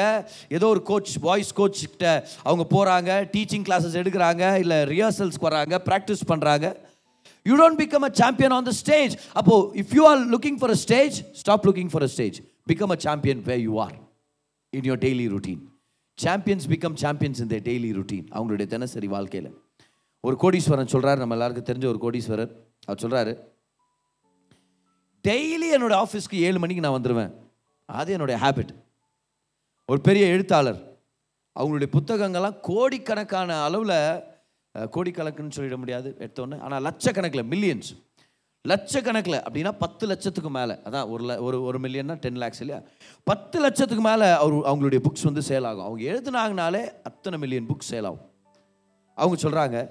[SPEAKER 2] ஏதோ ஒரு கோச் வாய்ஸ் கோச் கிட்ட அவங்க போகிறாங்க டீச்சிங் கிளாஸஸ் எடுக்கிறாங்க இல்லை ரிஹர்சல்ஸ்க்கு வராங்க ப்ராக்டிஸ் பண்ணுறாங்க you don't become a champion on the stage அப்போ if you are looking for a stage stop looking for a stage become a champion way you are in your daily routine champions become champions இந்த daily routine அவங்களுடைய தினசரி வாழ்க்கையில். ஒரு கோடீஸ்வரன் சொல்கிறார் நம்ம எல்லாருக்கும் தெரிஞ்ச ஒரு கோடீஸ்வரர். அவர் சொல்கிறாரு டெய்லி என்னோட ஆஃபீஸ்க்கு ஏழு மணிக்கு நான் வந்துடுவேன் அது என்னுடைய ஹேபிட் ஒரு பெரிய எழுத்தாளர். அவங்களுடைய புத்தகங்கள்லாம் கோடிக்கணக்கான அளவில் கோடிக்கணக்குன்னு சொல்லிட முடியாது எடுத்தோன்னே ஆனால் லட்சக்கணக்கில் மில்லியன்ஸ் லட்சக்கணக்கில் அப்படின்னா பத்து லட்சத்துக்கு மேலே. அதான் ஒரு ல- ஒரு ஒரு மில்லியன்னா டென் லேக்ஸ் இல்லையா? பத்து லட்சத்துக்கு மேலே அவர் அவங்களுடைய புக்ஸ் வந்து சேல் ஆகும். அவங்க எழுதுனாங்கனாலே அத்தனை மில்லியன் புக்ஸ் சேல் ஆகும். அவங்க சொல்கிறாங்க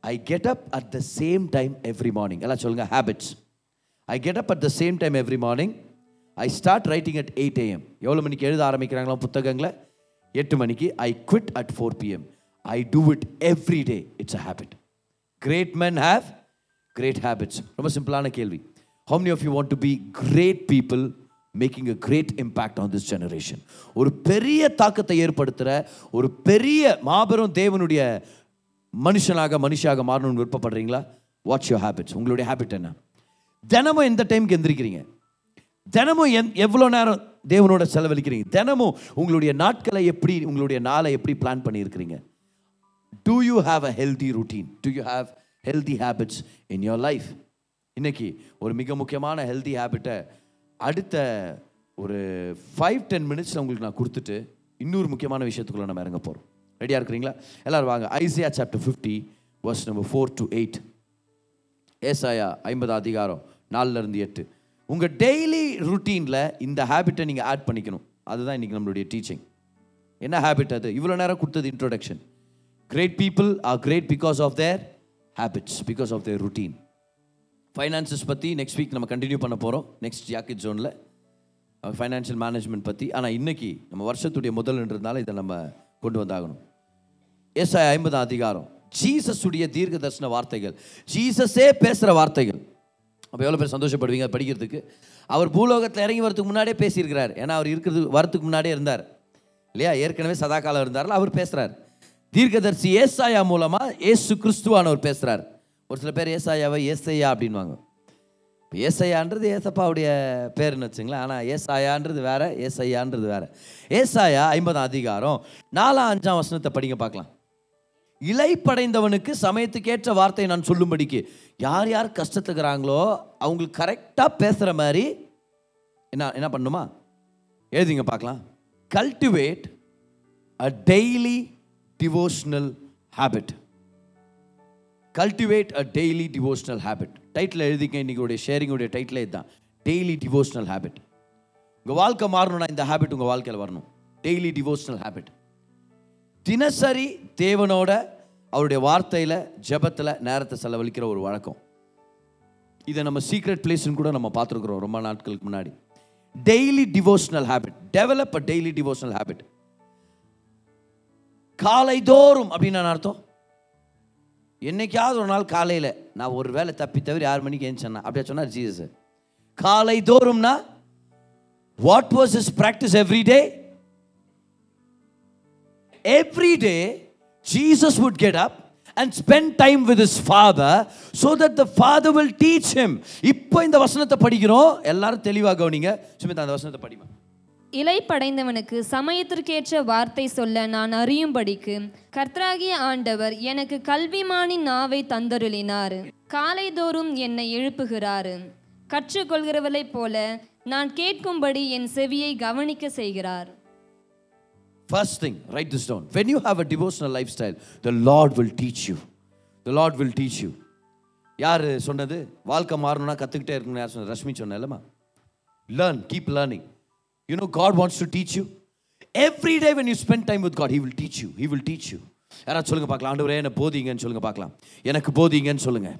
[SPEAKER 2] I get up at the same time every morning எல்லாம் சொல்லுங்கள் habits I get up at the same time every morning I start writing at eight AM எவ்வளோ மணிக்கு எழுத ஆரம்பிக்கிறாங்களா புத்தகங்களை? எட்டு மணிக்கு. I quit at four PM I do it every day it's a habit great men have great habits ரொம்ப சிம்பிளான கேள்வி. How many of you want to be great people making a great impact on this generation ஒரு பெரிய தாக்கத்தை ஏற்படுத்துகிற ஒரு பெரிய மாபெரும் தேவனுடைய மனுஷனாக மனுஷியாக மாறணும்னு விருப்பப்படுறீங்களா? வாட்ச் யோர் ஹேபிட்ஸ் உங்களுடைய ஹேபிட் என்ன? தினமும் எந்த டைமுக்கு எந்திரிக்கிறீங்க? தினமும் எந் எவ்வளோ நேரம் தேவனோட செலவழிக்கிறீங்க? தினமும் உங்களுடைய நாட்களை எப்படி உங்களுடைய நாளை எப்படி பிளான் பண்ணியிருக்கிறீங்க? Do you have a healthy routine do you have healthy habits in your life இன்னைக்கு ஒரு மிக முக்கியமான ஹெல்தி ஹேபிட்டை அடுத்த ஒரு ஃபைவ் டென் மினிட்ஸில் உங்களுக்கு நான் கொடுத்துட்டு இன்னொரு முக்கியமான விஷயத்துக்குள்ள நம்ம இறங்க போகிறோம் ரெடியாக இருக்கிறீங்களா? எல்லோரும் வாங்க. Isaiah chapter fifty verse number four to eight ஏசாயா ஐம்பது அதிகாரம் நாலுலேருந்து எட்டு. உங்கள் டெய்லி ருட்டீனில் இந்த ஹேபிட்டை நீங்கள் ஆட் பண்ணிக்கணும். அதுதான் இன்றைக்கி நம்மளுடைய டீச்சிங் என்ன ஹேபிட் அது? இவ்வளோ நேரம் கொடுத்தது introduction great people are great because of their habits because of their routine finances பற்றி நெக்ஸ்ட் வீக் நம்ம கண்டினியூ பண்ண போகிறோம் நெக்ஸ்ட் ஜாக்கெட் ஜோனில் ஃபைனான்ஷியல் மேனேஜ்மெண்ட் பற்றி ஆனால் இன்னைக்கு நம்ம வருஷத்துடைய முதல்ன்றதுனால இதை நம்ம கொண்டு வந்தாகணும். எஸ்ஐ ஐம்பதாம் அதிகாரம். ஜீசஸுடைய தீர்க்க தரிசன வார்த்தைகள். ஜீசஸே பேசுகிற வார்த்தைகள். அப்போ எவ்வளோ பேர் சந்தோஷப்படுவீங்க படிக்கிறதுக்கு? அவர் பூலோகத்தில் இறங்கி வரதுக்கு முன்னாடியே பேசியிருக்கிறார். ஏன்னா அவர் இருக்கிறது வரத்துக்கு முன்னாடியே இருந்தார். இல்லையா? ஏற்கனவே சதா காலம் இருந்தார்ல அவர் பேசுகிறார் தீர்க்கதர்சி ஏசாயா மூலமாக ஏசு கிறிஸ்துவானவர் பேசுகிறார் ஒரு சில பேர் ஏசாயாவை ஏசையா அப்படின்வாங்க இப்போ ஏசையான்றது ஏசப்பாவுடைய பேருன்னு வச்சுங்களேன். ஆனால் ஏசாயான்றது வேற ஏசையான்றது வேற. ஏசாயா ஐம்பதாம் அதிகாரம் நாலாம் அஞ்சாம் வசனத்தை படிங்க பார்க்கலாம். இலைப்படைந்தவனுக்கு சமயத்துக்கேற்ற வார்த்தையை நான் சொல்லும்படிக்கு யார் யார் கஷ்டத்துக்குறாங்களோ அவங்களுக்கு கரெக்டாக பேசுகிற மாதிரி என்ன என்ன பண்ணுமா எழுதிங்க பார்க்கலாம். Cultivate a daily devotional habit cultivate a daily devotional habit title எழுதிக்க இன்னைக்கு ஷேரிங்குடைய டைட்டிலே இதுதான். டெய்லி டிவோஷனல் ஹேபிட் உங்கள் வாழ்க்கை மாறணும்னா இந்த ஹேபிட் உங்கள் வாழ்க்கையில் வரணும். டெய்லி டிவோஷனல் ஹேபிட் தினசரி தேவனோட அவருடைய வார்த்தையில் ஜெபத்தில் நேரத்தை செலவழிக்கிற ஒரு வழக்கம். இதை நம்ம சீக்ரெட் பிளேஸ்னு கூட நம்ம பார்த்துருக்குறோம் ரொம்ப நாட்களுக்கு முன்னாடி. Daily devotional habit develop a daily devotional habit காலை தோறும் அப்படின்னு அர்த்தம்? என்னைக்காவது ஒரு நாள் காலையில் நான் ஒரு வேளை தப்பி தவிர ஆறு மணிக்கு ஏஞ்சேன்னா அப்படியே சொன்னார் ஜீசஸ் காலை தோறும்னா what was is practice every day every day Jesus would get up and spend time with his father so that the father will teach him. இப்போ இந்த வசனத்தை படிக்கிறோம். எல்லாரும் தெளிவாக கவனிங்க. சுமிதா அந்த வசனத்தை படிமா
[SPEAKER 3] இலை படைந்தவனுக்கு சமயத்திற்கேற்ற வார்த்தை சொல்ல நான் அறியும்படிக்கு கர்த்தராகிய ஆண்டவர் எனக்கு கல்விமானின் நாவை தந்தருளினார். காலைதோறும் என்னை எழுப்புகிறார். கற்றுக்கொள்கிறவளைப் போல நான் கேட்கும்படி என் செவியை கவனிக்க செய்கிறார்.
[SPEAKER 2] First thing, write this down. When you have a devotional lifestyle, the Lord will teach you. The Lord will teach you. யார் சொன்னது? வாழ்க்கை மாறணும்னா கற்றுக்கிட்டே இருக்கணும் யார் சொன்னது? Rashmi சொன்னேன்லம்மா. Learn keep learning you know God wants to teach you every day when you spend time with God he will teach you he will teach you யாராவது சொல்லுங்க பார்க்கலாம். ஆண்டவரே என்ன போதிங்கன்னு சொல்லுங்க பார்க்கலாம். எனக்கு போதிங்கன்னு சொல்லுங்க.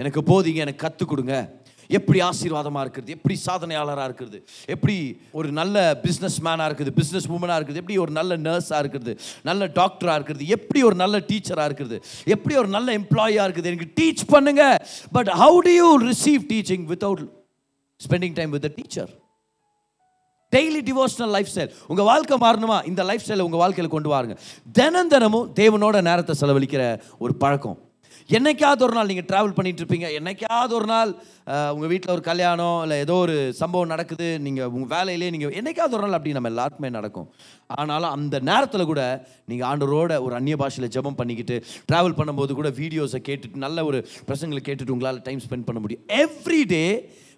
[SPEAKER 2] எனக்கு போதிங்க எனக்கு கற்றுக் கொடுங்க. எப்படி ஆசீர்வாதமாக இருக்கிறது? எப்படி சாதனையாளராக இருக்கிறது? எப்படி ஒரு நல்ல பிஸ்னஸ் மேனாக இருக்குது? பிஸ்னஸ் உமனாக இருக்குது? எப்படி ஒரு நல்ல நர்ஸாக இருக்கிறது நல்ல டாக்டராக இருக்கிறது எப்படி ஒரு நல்ல டீச்சராக இருக்கிறது எப்படி ஒரு நல்ல எம்ப்ளாயியாக இருக்குது? எனக்கு டீச் பண்ணுங்க. But how do you receive teaching without spending time with teacher daily devotional lifestyle உங்கள் வாழ்க்கை மாறணுமா? இந்த லைஃப் ஸ்டைலை உங்கள் வாழ்க்கையில் கொண்டு வாருங்க. தினம் தினமும் தேவனோட நேரத்தை செலவழிக்கிற ஒரு பழக்கம். என்னைக்காவது ஒரு நாள் நீங்கள் ட்ராவல் பண்ணிட்டு இருப்பீங்க. என்னைக்காவது ஒரு நாள் உங்கள் வீட்டில் ஒரு கல்யாணம் இல்லை ஏதோ ஒரு சம்பவம் நடக்குது. நீங்கள் உங்கள் வேலையிலே நீங்கள் என்னைக்காவது ஒரு நாள் அப்படி நம்ம எல்லாருக்குமே நடக்கும். ஆனாலும் அந்த நேரத்தில் கூட நீங்கள் ஆண்டரோட ஒரு அந்நிய பாஷையில் ஜெபம் பண்ணிக்கிட்டு ட்ராவல் பண்ணும்போது கூட வீடியோஸை கேட்டுட்டு நல்ல ஒரு பிரசங்களை கேட்டுட்டு உங்களால் டைம் ஸ்பெண்ட் பண்ண முடியும். Every day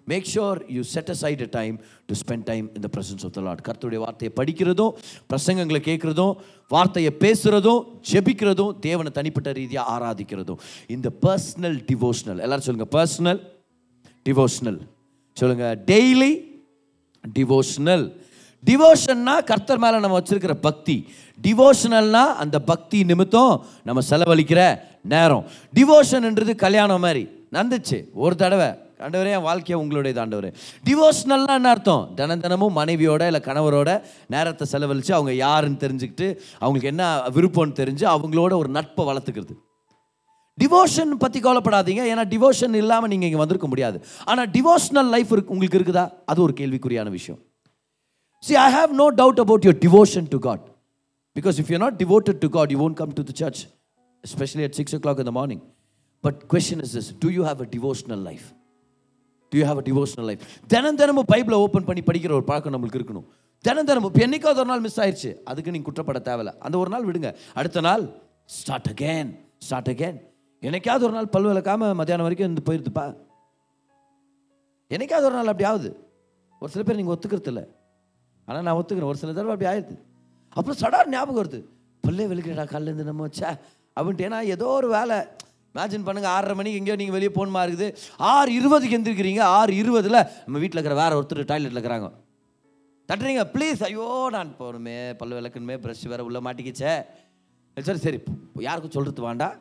[SPEAKER 2] make sure you set aside a time to spend time இந்த பிரசன்ஸ் ஆஃப் த லாட் கர்த்தருடைய வார்த்தையை படிக்கிறதும் பிரசங்கங்களை கேட்குறதும் வார்த்தையை பேசுகிறதும் ஜெபிக்கிறதும் தேவனை தனிப்பட்ட ரீதியாக ஆராதிக்கிறதும். இந்த பர்சனல் டிவோஷனல் எல்லாரும் சொல்லுங்க பர்சனல் டிவோஷனல் சொல்லுங்க டெய்லி டிவோஷனல் டிவோஷன்னா கர்த்தர் மேலே நம்ம வச்சிருக்கிற பக்தி. டிவோஷனல்னா அந்த பக்தி நிமித்தம் நம்ம செலவழிக்கிற நேரம். டிவோஷன்ன்றது கல்யாணம் மாதிரி. நந்துச்சு ஒரு தடவை. ஆண்டவரே என் வாழ்க்கையை உங்களுடைய ஆண்டவரே. டிவோஷனல்னா என்ன அர்த்தம்? தினம் தினமும் மனைவியோட இல்லை கணவரோட நேரத்தை செலவழித்து அவங்க யாருன்னு தெரிஞ்சுக்கிட்டு அவங்களுக்கு என்ன விருப்பம்னு தெரிஞ்சு அவங்களோட ஒரு நட்பை வளர்த்துக்கிறது. டிவோஷன் பற்றி கவலைப்படாதீங்க. ஏன்னா டிவோஷன் இல்லாமல் நீங்கள் இங்கே வந்திருக்க முடியாது. ஆனால் டிவோஷனல் லைஃப் இருக்கு. உங்களுக்கு இருக்குதா? அது ஒரு கேள்விக்குறியான விஷயம். See, I have no doubt about your devotion to God because if you not devoted to God you won't come to the church, especially at 6 o'clock in the morning. But question is this Do you have a devotional life? Do you have a devotional life தினம் தினமும் பைபிளை open பண்ணி படிக்கிற ஒரு பழக்கம் நம்மளுக்கு இருக்கணும். தினம் தினமும் இப்போ என்றைக்காவது ஒரு நாள் மிஸ் ஆயிடுச்சு அதுக்கு நீங்கள் குற்றப்பட தேவையில்ல. அந்த ஒரு நாள் விடுங்க. அடுத்த நாள் ஸ்டார்ட் அகேன் ஸ்டார்ட் அகேன் என்னைக்காவது ஒரு நாள் பல் விளக்காமல் மத்தியானம் வரைக்கும் இருந்து போயிருதுப்பா என்னைக்காவது ஒரு நாள் அப்படி ஆகுது ஒரு சில பேர் நீங்கள் ஒத்துக்கிறது இல்லை. ஆனால் நான் ஒத்துக்கிறேன். ஒரு சில தடவை அப்படி ஆயிடுது. அப்புறம் சடார் ஞாபகம் வருது. பல்லே விழுக்கிறடா காலேருந்து நம்ம வச்சா. அப்படின்ட்டு. ஏன்னா ஏதோ ஒரு வேலை. இமேஜின் பண்ணுங்க ஆறரை மணிக்கு எங்கேயோ நீங்கள் வெளியே போகணுமா இருக்குது. ஆறு இருபதுக்கு எந்திருக்கிறீங்க ஆறு இருபதில் நம்ம வீட்டில் இருக்கிற வேற ஒருத்தர் டாய்லெட்டில் இருக்கிறாங்க. தட்டுறீங்க ப்ளீஸ் ஐயோ நான் போகணுமே பல்லு விளக்குமே ப்ரஷ் வேறு உள்ளே மாட்டிக்கிச்சே. சரி சரி யாருக்கும் சொல்கிறது வேண்டாம்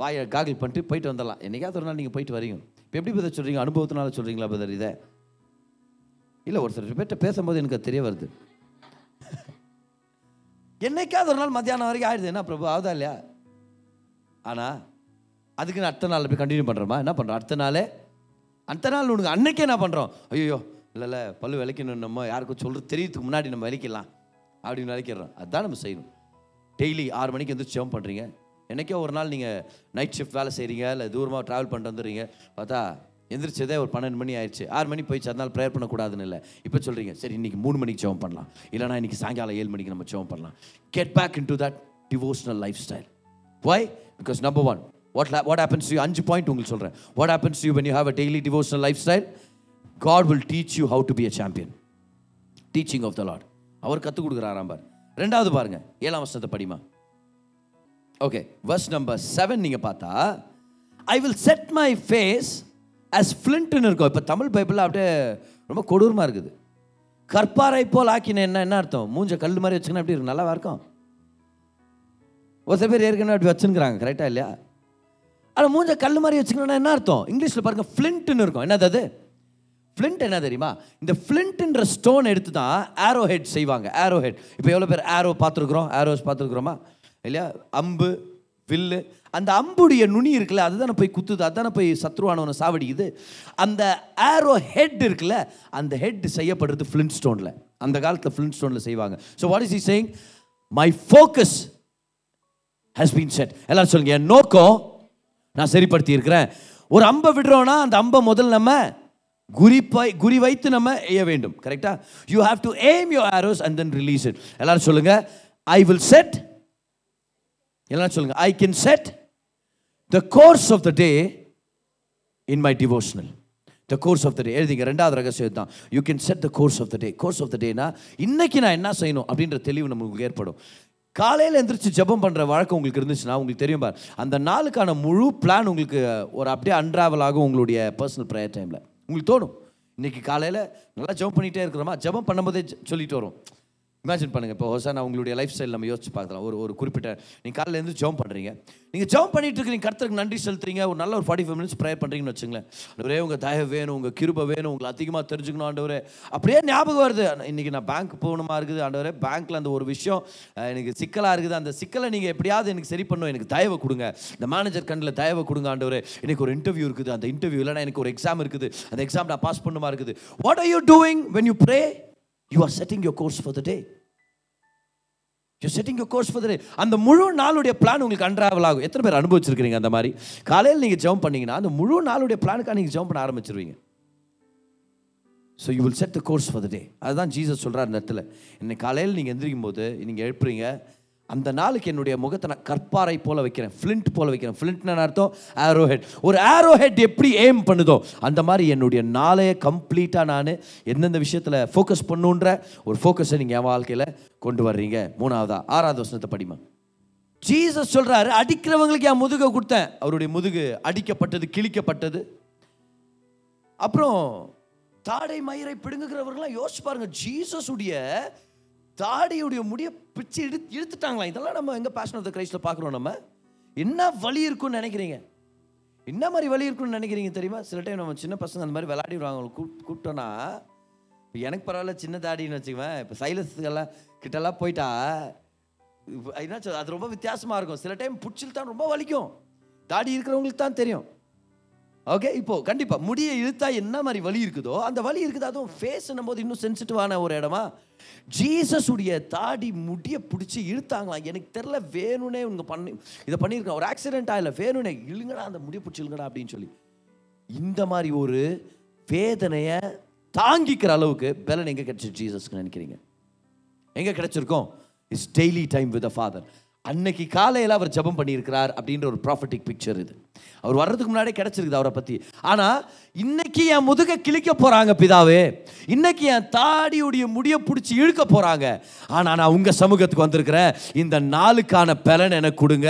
[SPEAKER 2] வாயை காகில் பண்ணிட்டு போயிட்டு வந்துடலாம். என்றைக்காவது ஒரு நாள் நீங்கள் போயிட்டு வரீங்க. இப்போ எப்படி பதர் சொல்கிறீங்க அனுபவத்தினால சொல்கிறீங்களா பதர் இதை? இல்லை ஒரு சில பேர்கிட்ட பேசும்போது எனக்கு தெரிய வருது. என்னைக்காவது ஒரு நாள் மத்தியானம் வரைக்கும் ஆயிடுது. என்ன பிரபு ஆகுதா இல்லையா? ஆனால் அதுக்கு நான் அடுத்த நாள் போய் கண்டினியூ பண்ணுறோமா என்ன பண்ணுறோம் அடுத்த நாளே? அடுத்த நாள் உனக்கு அன்னைக்கே என்ன பண்ணுறோம் ஐயோ இல்லை இல்லை பல்லு விளக்கணும் நம்ம யாருக்கும் சொல்கிறது தெரியறதுக்கு முன்னாடி நம்ம விளக்கிடலாம் அப்படின்னு விளக்கிடுறோம். அதுதான் நம்ம செய்யணும். டெய்லி ஆறு மணிக்கு வந்து ஜெபம் பண்ணுறீங்க என்னைக்கோ ஒரு நாள் நீங்கள் நைட் ஷிஃப்ட் வேலை செய்கிறீங்க இல்லை தூரமாக ட்ராவல் பண்ணிட்டு வந்துடுறீங்க. பார்த்தா எந்திரிச்சதே ஒரு பன்னெண்டு மணி ஆயிடுச்சு. ஆறு மணி போயிடுச்சு. அதனால் ப்ரேயர் பண்ணக்கூடாதுன்னு இல்லை. இப்போ சொல்கிறீங்க சரி இன்றைக்கி மூணு மணிக்கு ஜெபம் பண்ணலாம். இல்லைனா இன்றைக்கி சாயங்காலம் ஏழு மணிக்கு நம்ம ஜெபம் பண்ணலாம். Get back in to that devotional life style why because number one what what happens you அஞ்சு பாயிண்ட் உங்களுக்கு சொல்கிறேன் what happens you when you have a daily devotional life style God will teach you how to be a champion teaching of the Lord அவர் கற்றுக் கொடுக்குறாராம் பார். ரெண்டாவது பாருங்க. ஏழாம் வருஷத்தை படிமா? ஓகே வர்ஸ் நம்பர் செவன் நீங்கள் பார்த்தா I will set my face as ஃப்ளின்ட்னு இருக்கும். இப்போ தமிழ் பைபிளில் அப்படியே ரொம்ப கொடூரமாக இருக்குது. கற்பாரை போல் ஆக்கின என்ன என்ன அர்த்தம்? மூஞ்ச கல் மாதிரி வச்சுக்கணும் அப்படி இருக்கும்? நல்லாவா இருக்கும். ஒரு சில பேர் ஏற்கனவே அப்படி வச்சுருக்குறாங்க கரெக்டாக இல்லையா? ஆனால் மூஞ்ச கல் மாதிரி வச்சுக்கணும்னா என்ன அர்த்தம்? இங்கிலீஷில் பாருங்க ஃப்ளின்ட்னு இருக்கும். என்னது அது? ஃப்ளிண்ட் என்ன தெரியுமா? இந்த ஃப்ளின்ட்ன்ற ஸ்டோன் எடுத்து தான் ஆரோ ஹெட் செய்வாங்க. ஆரோ ஹெட் இப்போ எவ்வளோ பேர் ஆரோ பார்த்துருக்குறோம்? ஆரோஸ் பார்த்துருக்குறோமா? இல்லையா? அம்பு வில்லு. அந்த அம்புடைய நுனி இருக்குல்ல அதுதானே போய் குத்துது அதுதானே போய் சத்ருவானவனை சாவடிக்குது. அந்த ஆரோ ஹெட் இருக்குல்ல அந்த ஹெட் செய்யப்படுறது ஃப்ளின்ட் ஸ்டோனில் அந்த காலத்தில் ஃப்ளிண்ட் ஸ்டோனில் செய்வாங்க. So what is he saying my focus has been set எல்லாரும் சொல்லுங்க என் நோக்கம் நான் சரிப்படுத்தி இருக்கிறேன் ஒரு அம்பை விடுறோம்னா அந்த அம்பை முதல்ல நம்ம குறிப்பை குறி வைத்து நம்ம எய்ய வேண்டும். கரெக்டா you have to aim your arrows and then release it எல்லாரும் சொல்லுங்க. ஐ வில் செட் எல்லாரும் சொல்லுங்க. I can set the course of the day in my devotional the course of the day எழுதிங்க. ரெண்டாவது ரகசியம் தான் you can set the course of the day course of the டேனா இன்னைக்கு நான் என்ன செய்யணும் அப்படின்ற தெளிவு நமக்கு ஏற்படும். காலையில் எந்திரிச்சு ஜெபம் பண்ணுற வழக்கம் உங்களுக்கு இருந்துச்சுன்னா உங்களுக்கு தெரியும் பார் அந்த நாளுக்கான முழு பிளான் உங்களுக்கு ஒரு அப்படியே அன்ட்ராவல் ஆகும் உங்களுடைய பர்சனல் ப்ரேயர் டைமில் உங்களுக்கு தோணும். இன்றைக்கி காலையில் நல்லா ஜபம் பண்ணிகிட்டே இருக்கிறோமா? ஜெபம் பண்ணும்போதே சொல்லிட்டு வரும். இமேஜின் பண்ணுங்கள் இப்போ ஹோசானா உங்களுடைய லைஃப் ஸ்டைல் நம்ம யோசிச்சு பார்க்கலாம். ஒரு ஒரு குறிப்பிட்ட நீங்கள் காலையில் இருந்து பண்ணுறீங்க நீங்கள் ஜம்ப் பண்ணிட்டு இருக்கீங்க கருத்துக்கு நன்றி செலுத்துறீங்க. ஒரு நல்ல ஒரு ஃபார்ட்டி ஃபைவ் மினிட்ஸ் ப்ரேயர் பண்ணுறீங்கன்னு வச்சுங்களேன். ஒரே உங்கள் தயவு வேணும் உங்கள் கிருபை வேணும் உங்களை அதிகமாக தெரிஞ்சுக்கணும் ஆண்டவரே. அப்படியே ஞாபகம் வருது. இன்றைக்கி நான் பேங்க் போகணுமா இருக்குது? ஆண்டவரே பேங்க்கில் அந்த ஒரு விஷயம் எனக்கு சிக்கலாக இருக்குது. அந்த சிக்கலை நீங்கள் எப்படியாவது எனக்கு சரி பண்ணணும். எனக்கு தயவை கொடுங்க. இந்த மேனேஜர் கண்ணில் தயவை கொடுங்க ஆண்டவரே. எனக்கு ஒரு இன்டர்வியூ இருக்குது. அந்த இன்டர்வியூ இல்லைனா எனக்கு ஒரு எக்ஸாம் இருக்குது. அந்த எக்ஸாம் நான் பாஸ் பண்ணுமா இருக்குது? What are you doing when you pray you are setting your course for the day you setting your course for the day அந்த முழு நாளுடைய பிளான் உங்களுக்கு அன்றாவல் ஆகும். எத்தனை பேர் அனுபவிச்சிருக்கிறீங்க அந்த மாதிரி? காலையில் நீங்கள் ஜெபம் பண்ணீங்கன்னா அந்த முழு நாளுடைய பிளானுக்காக நீங்கள் ஜெபம் பண்ண ஆரம்பிச்சிருவீங்க. So you will set the course for the day அதுதான் ஜீசஸ் சொல்கிறார் இந்த இடத்துல. இன்னைக்கு காலையில் நீங்கள் எந்திரிக்கும் போது நீங்கள் எழுப்புறீங்க அந்த நாளுக்கு என்னுடைய முகத்தை நான் கற்பாறை போல வைக்கிறேன். ஃப்ளிண்ட் போல வைக்கிறேன். ஃப்ளிண்ட்னு அர்த்தம்? ஆரோ ஹெட் ஒரு ஆரோ ஹெட் எப்படி எய்ம் பண்ணுதோ அந்த மாதிரி என்னுடைய நாளைய கம்ப்ளீட்டாக நான் எந்தெந்த விஷயத்தில் ஃபோக்கஸ் பண்ணுன்ற ஒரு ஃபோக்கஸை நீங்கள் என் வாழ்க்கையில் கொண்டு வர்றீங்க. மூணாவதா? ஆறாவது வசனத்தை படிமா ஜீசஸ் சொல்கிறாரு அடிக்கிறவங்களுக்கு என் முதுகை கொடுத்தேன். அவருடைய முதுகு அடிக்கப்பட்டது கிழிக்கப்பட்டது. அப்புறம் தாடை மயிரை பிடுங்குகிறவர்கள்லாம் யோசிச்சு பாருங்க. ஜீசஸுடைய தாடியுடைய முடிய பிச்சு இழு இழுத்துட்டாங்களா? இதெல்லாம் நம்ம எங்கே பேஷன் ஆஃப் த கிரைஸ்டில் பார்க்குறோம் நம்ம. என்ன வலி இருக்கும்னு நினைக்கிறீங்க? என்ன மாதிரி வலி இருக்கும்னு நினைக்கிறீங்க தெரியுமா? சில டைம் நம்ம சின்ன பசங்க அந்த மாதிரி விளையாடிடுவாங்க கூப்பிட்டோன்னா இப்போ எனக்கு பரவாயில்ல சின்ன தாடின்னு வச்சுக்குவேன். இப்போ சைலஸுக்கெல்லாம் கிட்டலாம் போயிட்டா என்னாச்சு அது ரொம்ப வித்தியாசமாக இருக்கும். சில டைம் பிடிச்சில் தான் ரொம்ப வலிக்கும். தாடி இருக்கிறவங்களுக்கு தான் தெரியும். ஓகே இப்போது கண்டிப்பாக முடியை இழுத்தா என்ன மாதிரி வலி இருக்குதோ அந்த வலி இருக்குது அதுவும் ஃபேஸ் போது இன்னும் சென்சிட்டிவான ஒரு இடமா ஜீசஸுடைய தாடி முடிய பிடிச்சி இழுத்தாங்களாம் எனக்கு தெரில வேணும்னே இவங்க பண்ணி இதை பண்ணியிருக்கான் ஒரு ஆக்சிடென்ட் ஆகல வேணும்னே இழுங்கடா அந்த முடிய பிடிச்சி இழுங்கடா அப்படின்னு சொல்லி. இந்த மாதிரி ஒரு வேதனையை தாங்கிக்கிற அளவுக்கு பலன் எங்கே கிடைச்சு ஜீசஸ்க்கு நினைக்கிறீங்க? எங்கே கிடைச்சிருக்கோம்? Is daily time with father அன்னைக்கு காலையில் அவர் ஜெபம் பண்ணியிருக்கிறார் அப்படின்ற ஒரு ப்ராஃபிட்டிக் பிக்சர் இது. அவர் வர்றதுக்கு முன்னாடியே கிடைச்சிருக்குது அவரை பற்றி ஆனால் இன்னைக்கு என் முதுக கிழிக்க போகிறாங்க பிதாவே. இன்னைக்கு என் தாடியுடைய முடிய பிடிச்சி இழுக்க போகிறாங்க ஆனால் நான் உங்கள் சமூகத்துக்கு வந்திருக்கிறேன். இந்த நாளுக்கான பலன் எனக்கு கொடுங்க.